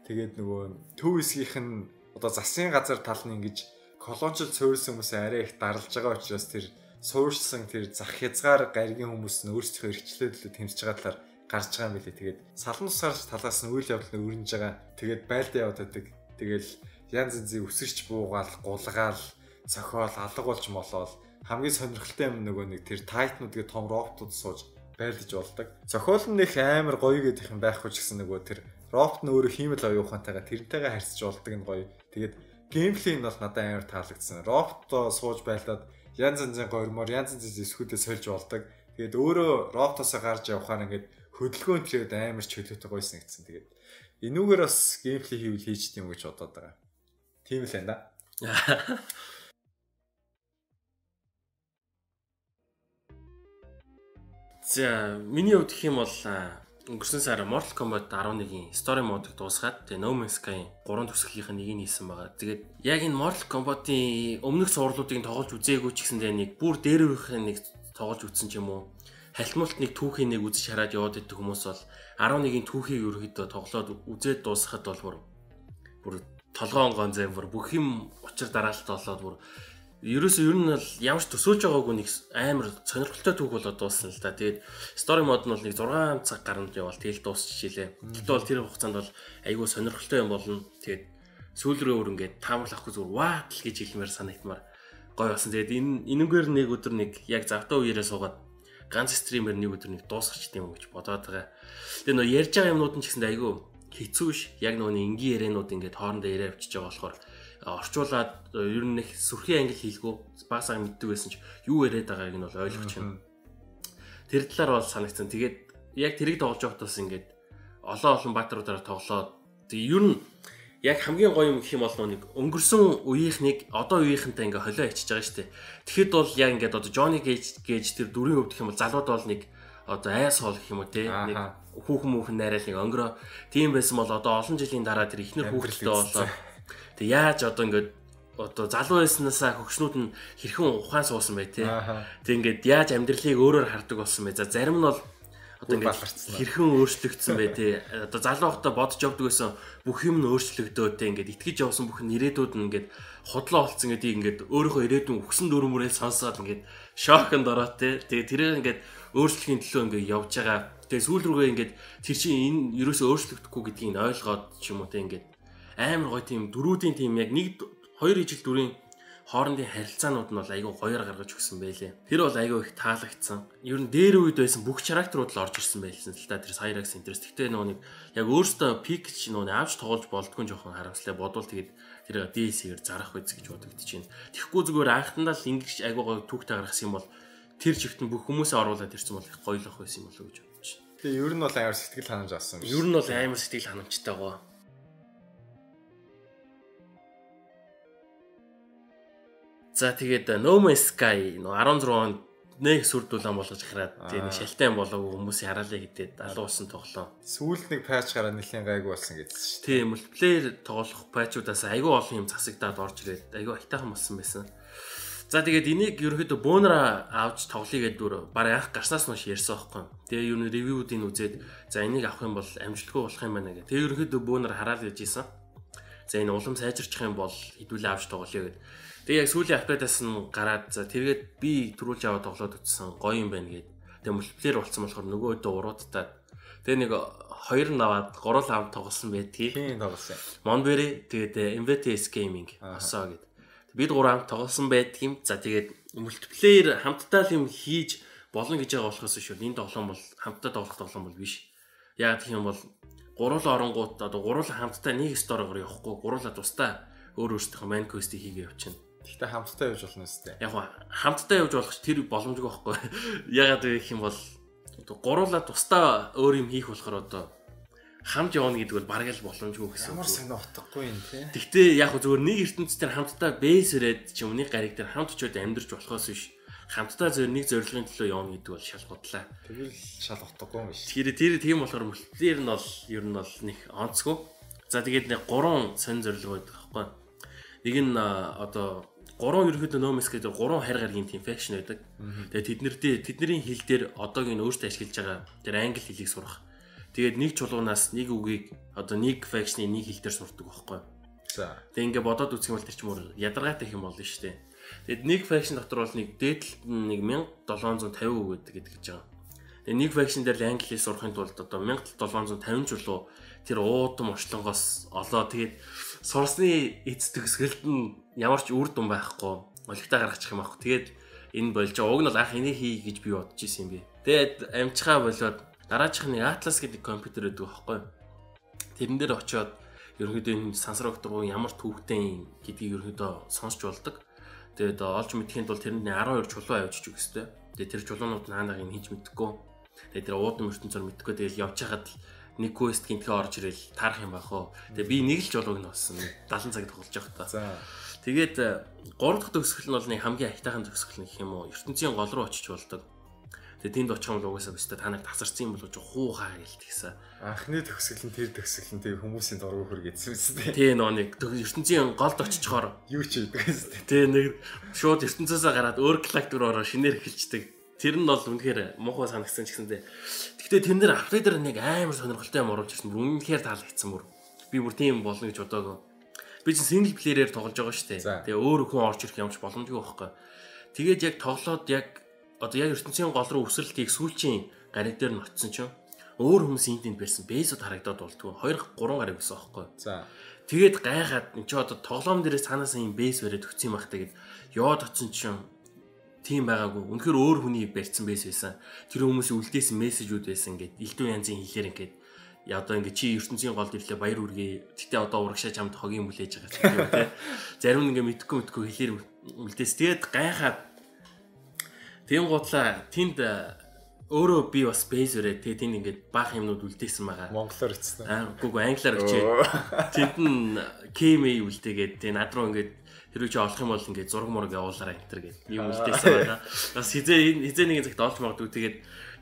тэгээд нөгөө төв хэсгийнх нь одоо засгийн газар тал нь ингэж колоничлол цөөрсөн хүмүүс арай их дарлж байгаа учраас тэр суурьшсан тэр зах хязгаар гаригийн хүмүүс нь өөрсдөө эрхчлөөдлөө тэмцэж байгаа талаар гарч байгаа юм билээ. Тэгээд салан тусгаар талаас нь үйл явдал нь өрнөж байгаа. Тэгээд байлдаа явдаг. Тэгэл янз янзын өсөрч буугаал, гулгаал, цохиол, алга болж молоол хамгийн сонирхолтой юм нөгөө нэг тэр тайтнуудගේ том роботууд сууж байлдаж болдог. Зохиол нь их амар гоё гэдэг юм байхгүй ч гэсэн нөгөө тэр робот нь өөрөө хиймэл оюухантайгаа тэрнтэйгээ харьцаж болдог нь гоё. Тэгээд геймплей нь бол надад амар таалагдсан. Роботоо сууж байлаад янз янзын гормоор янз янзын эсхүүдээ сольж болдог. Тэгээд өөрөө роботоосоо гарч явхаар ингээд хөдөлгөөн тэгээд амар ч хөлөөтэй гойсон гэсэн. Тэгээд энүүгээр бас геймплей хийвэл хийж тийм гэж бодоод байгаа. Тийм л байна да. За миний хувьд гэх юм бол өнгөрсөн сар Mortal Kombat 11-ийн story mode-ыг дуусгаад тэгээ No Man's Sky 3 төсөглийнх нь нэг нь хийсэн байгаа. Тэгээд яг энэ Mortal Kombat-ийн өмнөх цувралуудыг тоглож үзээгүй ч гэсэндээ нэг бүр дээр үеийн нэг тоглож үзсэн ч юм уу. Халтмалт нэг түүхийн нэг үзэж хараад яваад идэх хүмүүс бол 11-ийн түүхийг ерөөхдөө тоглоод үзээд дуусгахад бол бүр бүр толгоон гонзай бүр бүх юм учир дараалт болоод бүр ерөөсөө ер нь бол ямар ч төсөөлж байгаагүй нэг амар сонирхолтой түүх болоод дууссан л да. Тэгээд story mode нь бол нэг 6 цаг гаранд явал тэгэл дуусчихжээ. Гэтэл бол тэр хугацаанд бол айгүй сонирхолтой юм болно. Тэгээд сүүл рүү өөр ингээд таамаглах авахгүй зүгээр ваа л гэж хэлмээр санагдмаар гоё болсон. Тэгээд энэ энэгээр нэг өдөр нэг яг завтаа үеэрээ суугаад ганц стример нэг өдөр нэг дуусгач тийм үү гэж бодоод байгаа. Тэгээд нөө ярьж байгаа юмнууд нь ч гэсэн айгүй хэцүү ш. Яг нөгөө энгийн ярианууд ингээд хоорондоо яриа авчиж байгаа болохоор орчуулад ер нь их сүрхий англи хийлгүү баасаа мэддэг байсан ч юу яриад байгааг нь бол ойлгож байна. Тэр талаар бол санагдсан. Тэгээд яг тэрийг тоглож байхдаа бас ингээд олон олон баатруудаараа тоглоод тэг ер нь яг хамгийн гоё юм гэх юм бол нэг өнгөрсөн үеийнхнийг одоо үеийнхэнтэй ингээ холио ячиж байгаа шүү дээ. Тэгэхэд бол яг ингээд одоо Johnny Cage гэж тэр дүрийн хувьд гэх юм бол залууд бол нэг одоо айс хоол гэх юм уу те нэг хүүхэн мөнхэн найраал нэг өнгөрөө тийм байсан бол одоо олон жилийн дараа тэр ихнэр хүүхэдтэй болоо Тэг яаж одоо ингээд одоо залуу байснаасаа хөгшнүүд нь хэрхэн ухаан суусан бай тээ. Тэг ингээд яаж амьдралыг өөрөөр хардаг болсон бай. За зарим нь бол одоо ингээд хэрхэн өөрчлөгдсөн бай тээ. Одоо залуу хата бодож явдаг байсан бүх юм нь өөрчлөгдөө тээ. Ингээд итгэж явсан бүх нэрээдүүд нь ингээд хотлоо болцсон гэдгийг ингээд өөрийнхөө ирээдүйн өгсөн дүрмөрөөл сонсоод ингээд шоконд ороод тээ. Тэгээ тэрээр ингээд өөрчлөхийн төлөө ингээд явж байгаа. Тэгээ сүүл рүүгээ ингээд тэр чинь энэ ерөөсөө өөрчлөгдөхгүй гэдгийг ойлгоод ч юм уу тээ ингээд амар гоё тийм дөрүүдийн тийм яг нэг хоёр ижил дүрийн хоорондын харилцаанууд нь бол айгүй гоёор гаргаж өгсөн байлээ. Тэр бол айгүй их таалагдсан. Ер нь дээр үед байсан бүх характерууд л орж ирсэн байлсэн л та тэр Cyrax интерес. Гэтэ нөгөө нэг яг өөртөө пик ч нөгөө авч тоглож болдгүй жоохон харамслаа бодвол тэгээд тэр DLC-ээр зарах үз гэж бодогдож байна. Тэгэхгүй зүгээр анхтандаа л ингэж айгүй гоё түүхтэй гаргасан юм бол тэр чигтэн бүх хүмүүсээ оруулаад ирсэн бол их гоёлох байсан юм болов уу гэж бодож байна. Тэгээ ер нь бол амар сэтгэл ханамж авсан. Ер нь бол амар сэтгэл ханамжтай гоо. За тэгээд э, No Man's Sky 16 онд нэг сүрдүүлэн болгож хараад тийм шалтай болоогүй хүмүүсийн хараалаа хитээд алуусан тоглоом. Сүүлд нэг патч гараад нэлийн гайгүй болсон гэсэн шүү. Тийм мультиплеер тоглох патчудаас айгүй олон юм засагдаад орж ирээд айгүй айтайхан болсон байсан. За тэгээд энийг ерөөхдөө бөөнөр авч тоглоё гэдэг дүр баг анх гарснаас нь ярьсан байхгүй. Тэгээ юу нэг ревюудыг үзээд за энийг авах юм бол амжилтгүй болох юм байна гэх. Тэгээ ерөөхдөө бөөнөр хараал гэж ийсэн. За энэ улам сайжирчих юм бол хэдүүлээ авч тоглоё гэдэг. Тэгээ яг сүүлийн апдейтаас нь гараад за тэргээд би төрүүлж аваад тоглоод утсан гоё юм байна гээд. Тэгээ мультиплеер болсон болохоор нөгөө өдөө уруудтаад тэгээ нэг хоёр нь аваад гурал ав тоглосон байдгийг. Тийм тоглосон. Monberry тэгээд MVTS Gaming осоо гээд. Бид гурав тоглосон байдгийм. За тэгээд мультиплеер хамтдаа юм хийж болно гэж байгаа болохоос шүү. Энэ тоглоом бол хамтдаа тоглох тоглоом бол биш. Яг гэх юм бол гурал оронгууд одоо гурал хамтдаа нэг стороогоор явахгүй гурлаа тусдаа өөр өөртөө ман квестийг хийгээ явчихна. Гэхдээ хамтдаа явж болно үстэй. Яг хамтдаа явж болох ч тэр боломжгүй байхгүй. Ягаад гэх юм бол гуруулаа тусдаа өөр юм хийх болохоор одоо хамт явна гэдэг бол бараг л боломжгүй гэсэн. Ямар сайн утгагүй юм те. Гэхдээ яг зүгээр нэг ертөнцийн хамтдаа бэйс ирээд ч юм нэг гариг дээр хамт очиод амьдарч болохоос биш хамтдаа зөв нэг зорилгын төлөө явна гэдэг бол шал бодлаа. Тэгвэл шал утгагүй юм биш. Тэр тэр тийм болохоор мультиплеер нь бол ер нь бол нэг онцгүй. За тэгээд нэг гурван сонь зорилго байдаг байхгүй. Нэг нь одоо гурван ерөөхдөө нөөмэс гэдэг гурван хайр гаргийн team faction байдаг. Тэгээд тэднэрдээ тэдний хил дээр одоогийн өөртөө ашиглаж байгаа тэр англи хэлийг сурах. Тэгээд нэг чулуунаас нэг үгийг одоо нэг faction-ы нэг хил дээр сурдаг байхгүй. За. Тэгээд ингээ бодоод үзэх юм бол тэр ч мөр ядаргаатай юм болно шүү дээ. Тэгээд нэг faction дотор бол нэг дээдлэлт нэг 1750 үг гэдэг гэж байгаа. Тэгээд нэг faction дээр англи хэл сурахын тулд одоо 1750 чулуу тэр уудам очлонгоос олоо тэгээд сурсны эц төгсгөлд нь ямар ч үр дүн байхгүй олигтаа гаргачих юм аахгүй. Тэгээд энэ болж байгаа. Уг нь бол анх энийг хий гэж би бодож исэн юм би. Тэгээд амжихаа болоод дараачих нэг Atlas гэдэг компьютер өгдөг байхгүй. Тэрэн дээр очиод ерөнхийдөө энэ сансар өгдөг ямар түүхтэй гэдгийг ерөнхийдөө сонсч болдог. Тэгээд олж мэдхийн тулд тэрэнд 12 чулуу авчиж хэрэгтэй. Тэгээд тэр чулуунууд нь хаанаг юм хийж мэдхгүй. Тэгээд тэр уудам ертөнцөөр мэдхгүй тэгээд явж хахад л нэг квест гинтгээ орж ирэл таарах юм байх уу. Тэгээ би нэг л жолоог нь болсон. 70 цаг тоглож явах та. За. Тэгээд 3 дахь төгсгөл нь бол нэг хамгийн ахтайхан төгсгөл нэг юм уу. ертөнцийн гол руу очиж болдог. Тэгээ тэнд очих юм бол угаасаа өстой та нар тасарсан юм болов хуу хаа гэлтгсэн. Анхны төгсгөл нь тэр төгсгөл нь тэг хүмүүсийн дургу хөр гэдсэн үстэй. Тий нөө нэг ертөнцийн голд очичхоор юу ч хийдэг үстэй. Тий нэг шууд ертөнцөөсөө гараад өөр галактикороо шинээр эхэлждэг. Тэр нь бол үнэхээр муухай санагдсан ч гэсэндээ. Гэхдээ тэн дээр апдейтер нэг амар сонирхолтой юм оруулж ирсэн. Үнэхээр таалагдсан бүр. Би бүр тийм болно гэж бодоагүй. Би чинь single player-ээр тоглож байгаа шүү дээ. Тэгээ өөр хүн орж ирэх юмч боломжгүй байхгүй. Тэгээд яг тоглоод яг одоо яг ертөнцийн гол руу өсрэлт хийх сүүлчийн гариг дээр нь очсон чинь өөр хүмүүс энд барьсан бэйсүүд харагдаад болтгоо 2 3 гариг гэсэн аахгүй. За. Тэгээд гайхаад энэ ч одоо тоглоом дээрээ цаанаас юм бэйс бариад өгсөн юм бах тэгээд яваад очсон чинь тийм байгаагүй. Үнэхээр өөр хүний барьсан байсан байсан. Тэр хүмүүсийн үлдээсэн мессежүүд байсан ингээд элдв янзын хэлээр ингээд одоо ингээд чи ертөнцийн голд ирлээ баяр үргээ. Гэтэ одоо урагшаа чамд хогийн мүлээж байгаа тийм зарим нь ингээд мэдхгүй мэдхгүй хэлээр үлдээс. Тэгээд гайхаад тийм гутлаа тэнд өөрөө би бас бейс өрөө тэгээ тэнд ингээд баах юмнууд үлдээсэн байгаа. Монголоор хэлсэн. Аа үгүй англиар өчөө. Тэнд нь KMA үлдээгээд тэгээ над руу ингээд хэрвээ чи олох юм бол ингээд зураг мураг явуулаарай энэ гэдэг юм үлдээсэн байна. Бас хизээ хизээ нэгэн цагт олж магадгүй тэгээд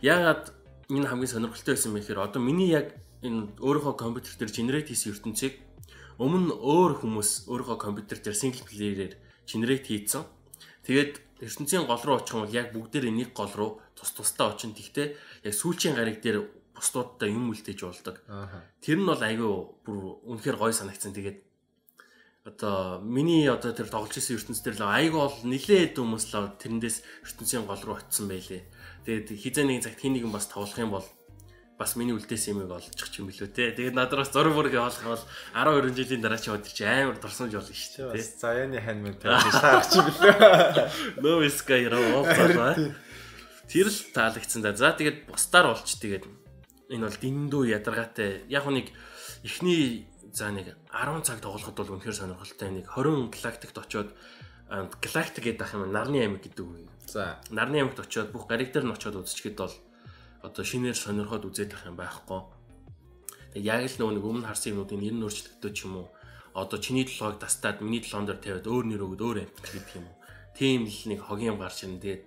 яагаад энэ хамгийн сонирхолтой байсан бэ гэхээр одоо миний яг энэ өөрийнхөө компьютер дээр генерate хийсэн ертөнцийг өмнө өөр хүмүүс өөрийнхөө компьютер дээр single player-ээр генерate хийсэн. Тэгээд ертөнцийн гол руу очих юм бол яг бүгдээр нэг гол руу тус тустай очин. Тэгтээ яг сүүлчийн гариг дээр бусдуудтай юм үлдээж болдог. Тэр нь бол айгүй бүр үнэхээр гой санагдсан. Тэгээд одоо миний одоо тэр тоглож исэн ертөнц дээр л айгүй бол нилээд хүмүүс л тэрнээс ертөнцийн гол руу очисон байлээ. Тэгээд хизээ нэгэн цагт хин нэгэн бас тоглох юм бол бас миний үлдээсэн юмыг олчих юм билүү те. Тэгээд надраас зураг бүрг явуулах бол 12 жилийн дараа чи өдөр чи амар дурсамж болно шүү дээ. Бас заяаны хань мэн таарч билүү. No sky роо. Тэр л таалагдсан да. За тэгээд бусдаар болч тэгээд энэ бол дэндүү ядаргаатай. Яг нэг эхний за нэг 10 цаг тоглоход бол үнэхээр сонирхолтой нэг 20 галактикт очоод галактик гэдэг ах юм нарны аймаг гэдэг үг. За нарны аймагт очоод бүх гариг дээр нь очоод үзчихэд бол одоо шинээр сонирхоод үзээд байх юм байхгүй. Тэг яг л нөгөө нэг өмнө харсан юмнуудын нэр нь өөрчлөгдөж ч юм уу. Одоо чиний толгойг тастаад миний толгоон дээр тавиад өөр нэр өгöd өөр амт гэдэг юм уу. Тийм л нэг хогийн юм гарч ирнэ. Тэгээд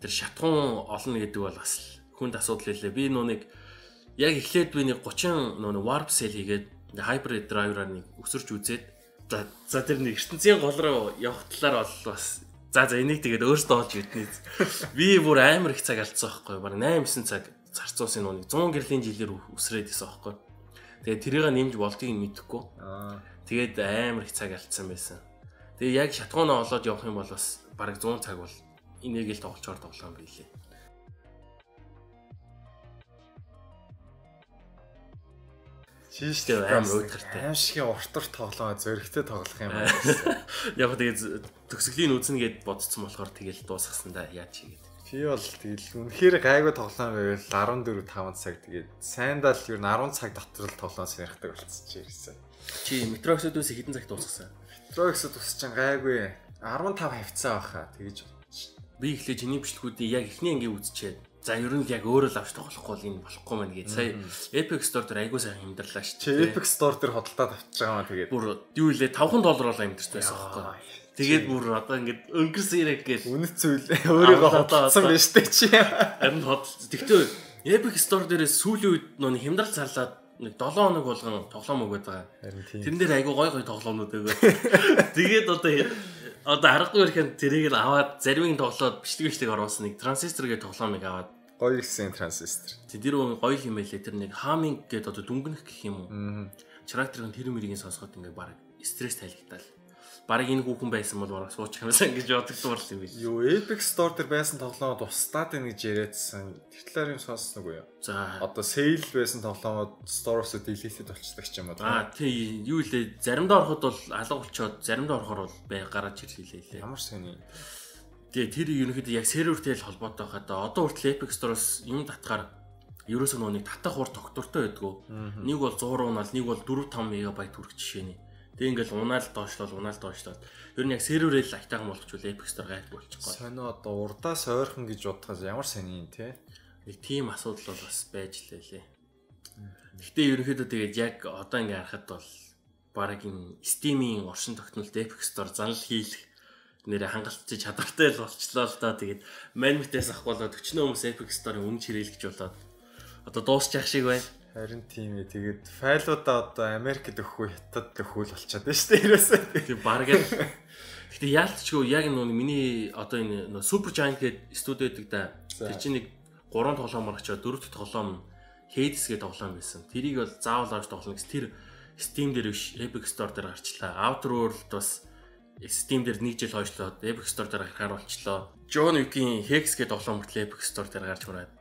тэр шатгуун олно гэдэг бол бас хүнд асуудал хэлээ. Би нөгөө нэг яг эхлээд би нэг 30 нөгөө warp cell хийгээд hybrid driver-аар нэг өсөрч үзээд за за тэр нэг ертөнцийн гол руу явах талаар бол бас за за энийг тэгээд өөртөө олж ирдэнэ. Би бүр амар их цаг алдсан байхгүй? Бараг 8 9 цаг зарцуулсан нүг 100 гэрлийн жилээр өсрээд исэн байхгүй? Тэгээд тэрийг нэмж болдгийг мэдэхгүй. Аа. Тэгээд амар их цаг алдсан байсан. Тэгээд яг шатгуунаа олоод явах юм бол бас бараг 100 цаг бол энийг л тоглолцоор тоглоом билээ. Шиштэй амар өөдгөртэй. Аим шиг уртар тоглоо зөрөгтэй тоглох юм байна. Яг тэгээд төгсгөлийн үзнэ гэд бодсон болохоор тэгэл дуусгасан да яаж хийгээд. Би бол тэгэл үнэхээр гайгүй тоглоом байвал 14 5 цаг тэгээд сайндаа л ер нь 10 цаг дотор л тоглоом сонирхдаг болцсон чи ирсэн. Чи Metroxid-өөс хэдэн цаг дуусгасан? Metroxid тусч гайгүй 15 хавцаа баха тэгэж би ихлэ чиний бичлэгүүдийг яг эхний ангийн үзчихэд За ер нь яг өөрөө л авч тоглохгүй энэ болохгүй мэн гэж. Сая Epic Store дээр айгуу сайн хэмдэрлээ шүү дээ. Epic Store дээр хөдөлтөд авчиж байгаа маа тэгээд. Бүр юу илээ 500 доллар бол амьдэрч байсан байхгүй. Тэгээд бүр одоо ингээд өнгөрсөн ирэх гээл үнэт зүйл өөрийгөө хөдөлсөн шүү дээ чи. Харин хөдөлсөн. Тэгтээ Epic Store дээрээ сүүлийн үед нөө хямдрал зарлаад нэг 7 хоног болгон тоглоом өгöd байгаа. Тэрэн дээр айгуу гой гой тоглоомнууд өгөө. Тэгээд одоо одоо аргагүй ирэхэд тэрийг л аваад заримыг тоглоод бичлэг бичлэг оруулсан нэг транзистор гэх тоглоомыг аваад гоё ихсэн транзистор. Тэр гоё юм байлээ. Тэр нэг хаминг гэдэг одоо дүнгэнэх гэх юм уу. Тракторын тэр мөрийг сонсоход ингээ баг стресс тайлагтаал. Бараг энэ хүүхэн байсан бол бараг суучих юмсан гэж боддог дуурал юм биш. Юу Epic Store дээр байсан тоглоомод устдаад байна гэж яриадсан. Тэр талаар юм сонссон уу юу? За одоо sale байсан тоглоомод store-оос deleted болчихдаг ч юм уу. Аа тий юу лээ заримдаа ороход бол алга болчоод заримдаа орохоор бол бай гараад ирлээ лээ. Ямар сони. Тэгээ тэр ерөнхийдөө яг сервертэй л холбоотой хаа. Одоо хүртэл Epic Store-оос юм татгаар ерөөсөө нөгөө нэг татах хур тогтвортой байдгүй. Нэг бол 100 унаал, нэг бол 4 5 МБ хүрэх жишээний. Тэг ингээл унаал доошлол, унаал доошлол. Ер нь яг серверээ л айтайхан болгочвол Epic Store гайд болчихгоо. Сонио одоо урдаас ойрхон гэж бодохоос ямар сони юм те. Нэг тийм асуудал бол бас байж лээ. Гэтэ ерөнхийдөө тэгээд яг одоо ингээ харахад бол баг энэ Steam-ийн оршин тогтнолт Epic Store занал хийх нэрээ хангалттай чадвартай л болчлоо л да. Тэгээд Manmit-ээс авах болоод 40 хүмүүс Epic Store-ын үнэ чирээлгэж болоод одоо дуусчих шиг байна. Харин тийм ээ. Тэгээд файлуудаа одоо Америкт өгөхгүй хятад өгөхүүл болчиход байна шүү дээ. Ерөөсөө. Тийм баг л. Гэтэ яалтчгүй яг нөө миний одоо энэ Super Giant гэдэг студи байдаг да. Тэр чинь нэг 3 тоглоомор очоод 4 дахь тоглоом Hades гэдэг тоглоом байсан. Тэрийг бол заавал авч тоглоно гэсэн. Тэр Steam дээр биш Epic Store дээр гарчлаа. Outer World бас Steam дээр нэг жил хойшлоод Epic Store дээр гарахаар болчлоо. John Wick-ийн Hex гэдэг тоглоом мөртлөө Epic Store дээр гарч мараад.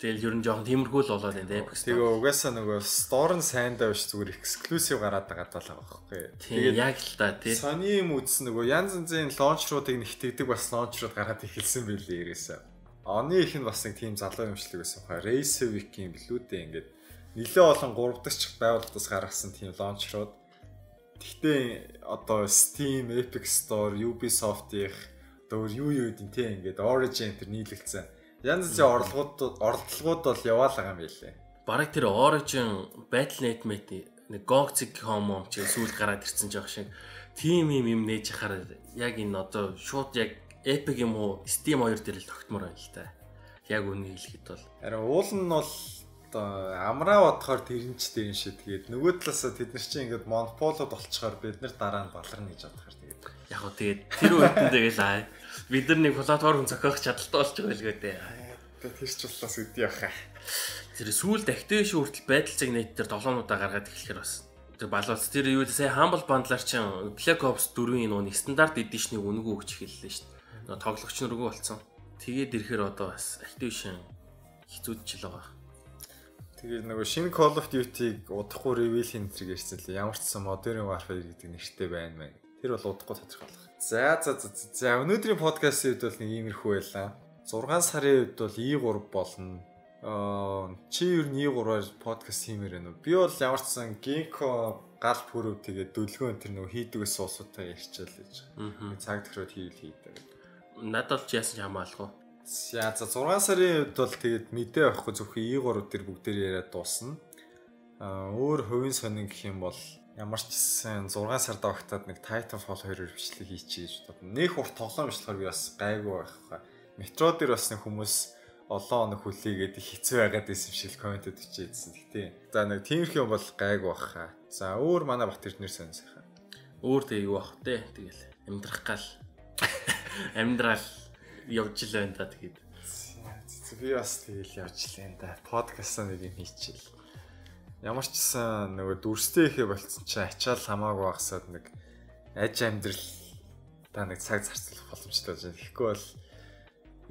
Тэгэл ер нь жоохон тиймэрхүү л болоод энэ Epic Store. Тэгээ угаасаа нөгөө Store нь сайндаа биш зүгээр exclusive гараад байгаа даа байхгүй. Тэгээд яг л та тий. Sony юм үз нөгөө янз янзын лончруудыг нэгтгэдэг бас лончрууд гараад эхэлсэн байлээ ерөөсөө. Оны их нь бас нэг тийм залуу юмшлаг байсан хаа. Race Week-ийн билүү дээ ингээд нэлээ олон 3 дахь байгууллагаас гаргасан тийм лончрууд. Гэхдээ одоо Steam, Epic Store, Ubisoft-ийн одоо юу юу гэдэг тийм ингээд Origin тэр нийлэгдсэн. Янз бүрийн орлогууд оролдлогууд бол яваалаа юм байлээ. Бараг тэр Origin Battle.net мэт нэг GOG.com ч сүүл гараад ирсэн жоох шиг тим юм юм нээж хахаар яг энэ одоо шууд яг Epic юм уу Steam хоёр дээр л тогтмоор байна л та. Яг үнийг хэлэхэд бол харин уул нь бол амраа бодохоор тэрэнчтэй юм шиг тэгээд нөгөө талаасаа тэд нар чинь ингээд монополод болчихоор бид нар дараа нь баларна гэж бодохоор тэгээд яг гоо тэгээд тэр үед нь тэгэл аа бид нар нэг платформ зохиох чадaltaй болж байгаа л гэдэг. Тэгээд тэр ч боллоос үдий яхаа. Тэр сүүлд Activision хүртэл байдал цаг нэт дээр долоонуудаа гаргаад эхлэхээр бас тэр балуулс тэр юу сая Humble Bundle-аар чинь Black Ops 4-ийн нөө стандарт эдишнийг үнгүү өгч эхэллээ шүү дээ. Тоглогч наргүй болсон. Тэгээд ирэхээр одоо бас Activision хэцүүдчихэл байгаа. Тэгээд нөгөө шинэ Call of Duty-г удахгүй reveal хийн зэрэг ярьсан л ямар ч сан Modern Warfare гэдэг нэртэй байна мэн. Тэр бол удахгүй тодорхойлох. За за за за өнөөдрийн подкастын үед бол нэг иймэрхүү байлаа. 6 сарын үед бол E3 болно. Аа чи ер нь E3-аар подкаст хиймээр байна уу? Би бол ямар ч сан Ginkgo галт хөрөв тэгээд дөлгөөн тэр нөгөө хийдгээс суусуудаа ярьчаал гэж. Цаг тохироод хийл хийдэг. Надад ч яасан ч хамаалгүй. За за 6 сарын үед бол тэгээд мэдээ авахгүй зөвхөн E3 дээр бүгдээр яриад дуусна. Аа өөр хувийн сонин гэх юм бол ямар ч гэсэн 6 сард авахтаад нэг Titanfall 2-оор бичлэг хийчихье гэж бодсон. Нөх урт тоглоом бичлэгээр би бас гайгүй байх. Метро дээр бас нэг хүмүүс олон оног хүлээгээд хэцүү байгаад байсан юм шиг комментэд бичээдсэн. Гэтэ за нэг тиймэрхүү бол гайгүй баха. За өөр манай бат эрднэр сонь сайхан. Өөр тэг юу бах те тэгэл амьдрах гал амьдрал явж л байна да тэгээд. Би бас тэгэл явж л байна да. Подкастаа нэг юм хийчихэл. Ямар ч гэсэн нөгөө дүрстэй ихе болцсон чи ачаал хамаагүй багсаад нэг аж амьдрал та нэг цаг зарцуулах боломжтой байна. Тэгэхгүй бол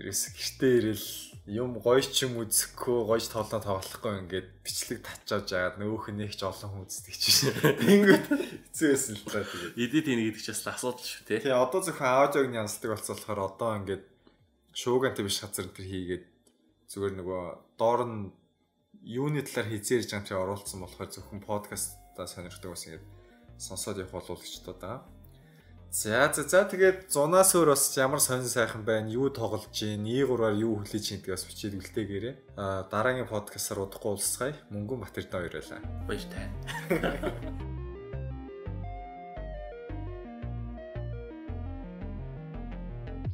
ерөөс гэртээ ирэл юм гоё ч юм үзэхгүй гоёж тоглоо тоглохгүй ингээд бичлэг татчааж агаад нөгөөх нь их ч олон хүн үздэг чинь. Тэнгүүд хэцүү байсан л та тэгээд. Эдит ийн гэдэг чинь бас асуудал шүү. Тий одоо зөвхөн аудиог нь янздаг болцоолохоор одоо ингээд шуугантай биш газар тэр хийгээд зүгээр нөгөө доор нь юуны талаар хизээрж байгаа юм чи оруулсан болохоор зөвхөн подкастаа сонирхдаг бас ингэ сонсоод явах боловч тоо. За за за тэгээд зунаас өөр бас ямар сонир сайхан байна, юу тоглож гин, E3-аар юу хүлээж гин гэдгээс бичээд үлдээгээрээ. А дараагийн подкастаар удахгүй уулзцгаая. Мөнгөн Батэрдаа хоёроо. Баяр таа.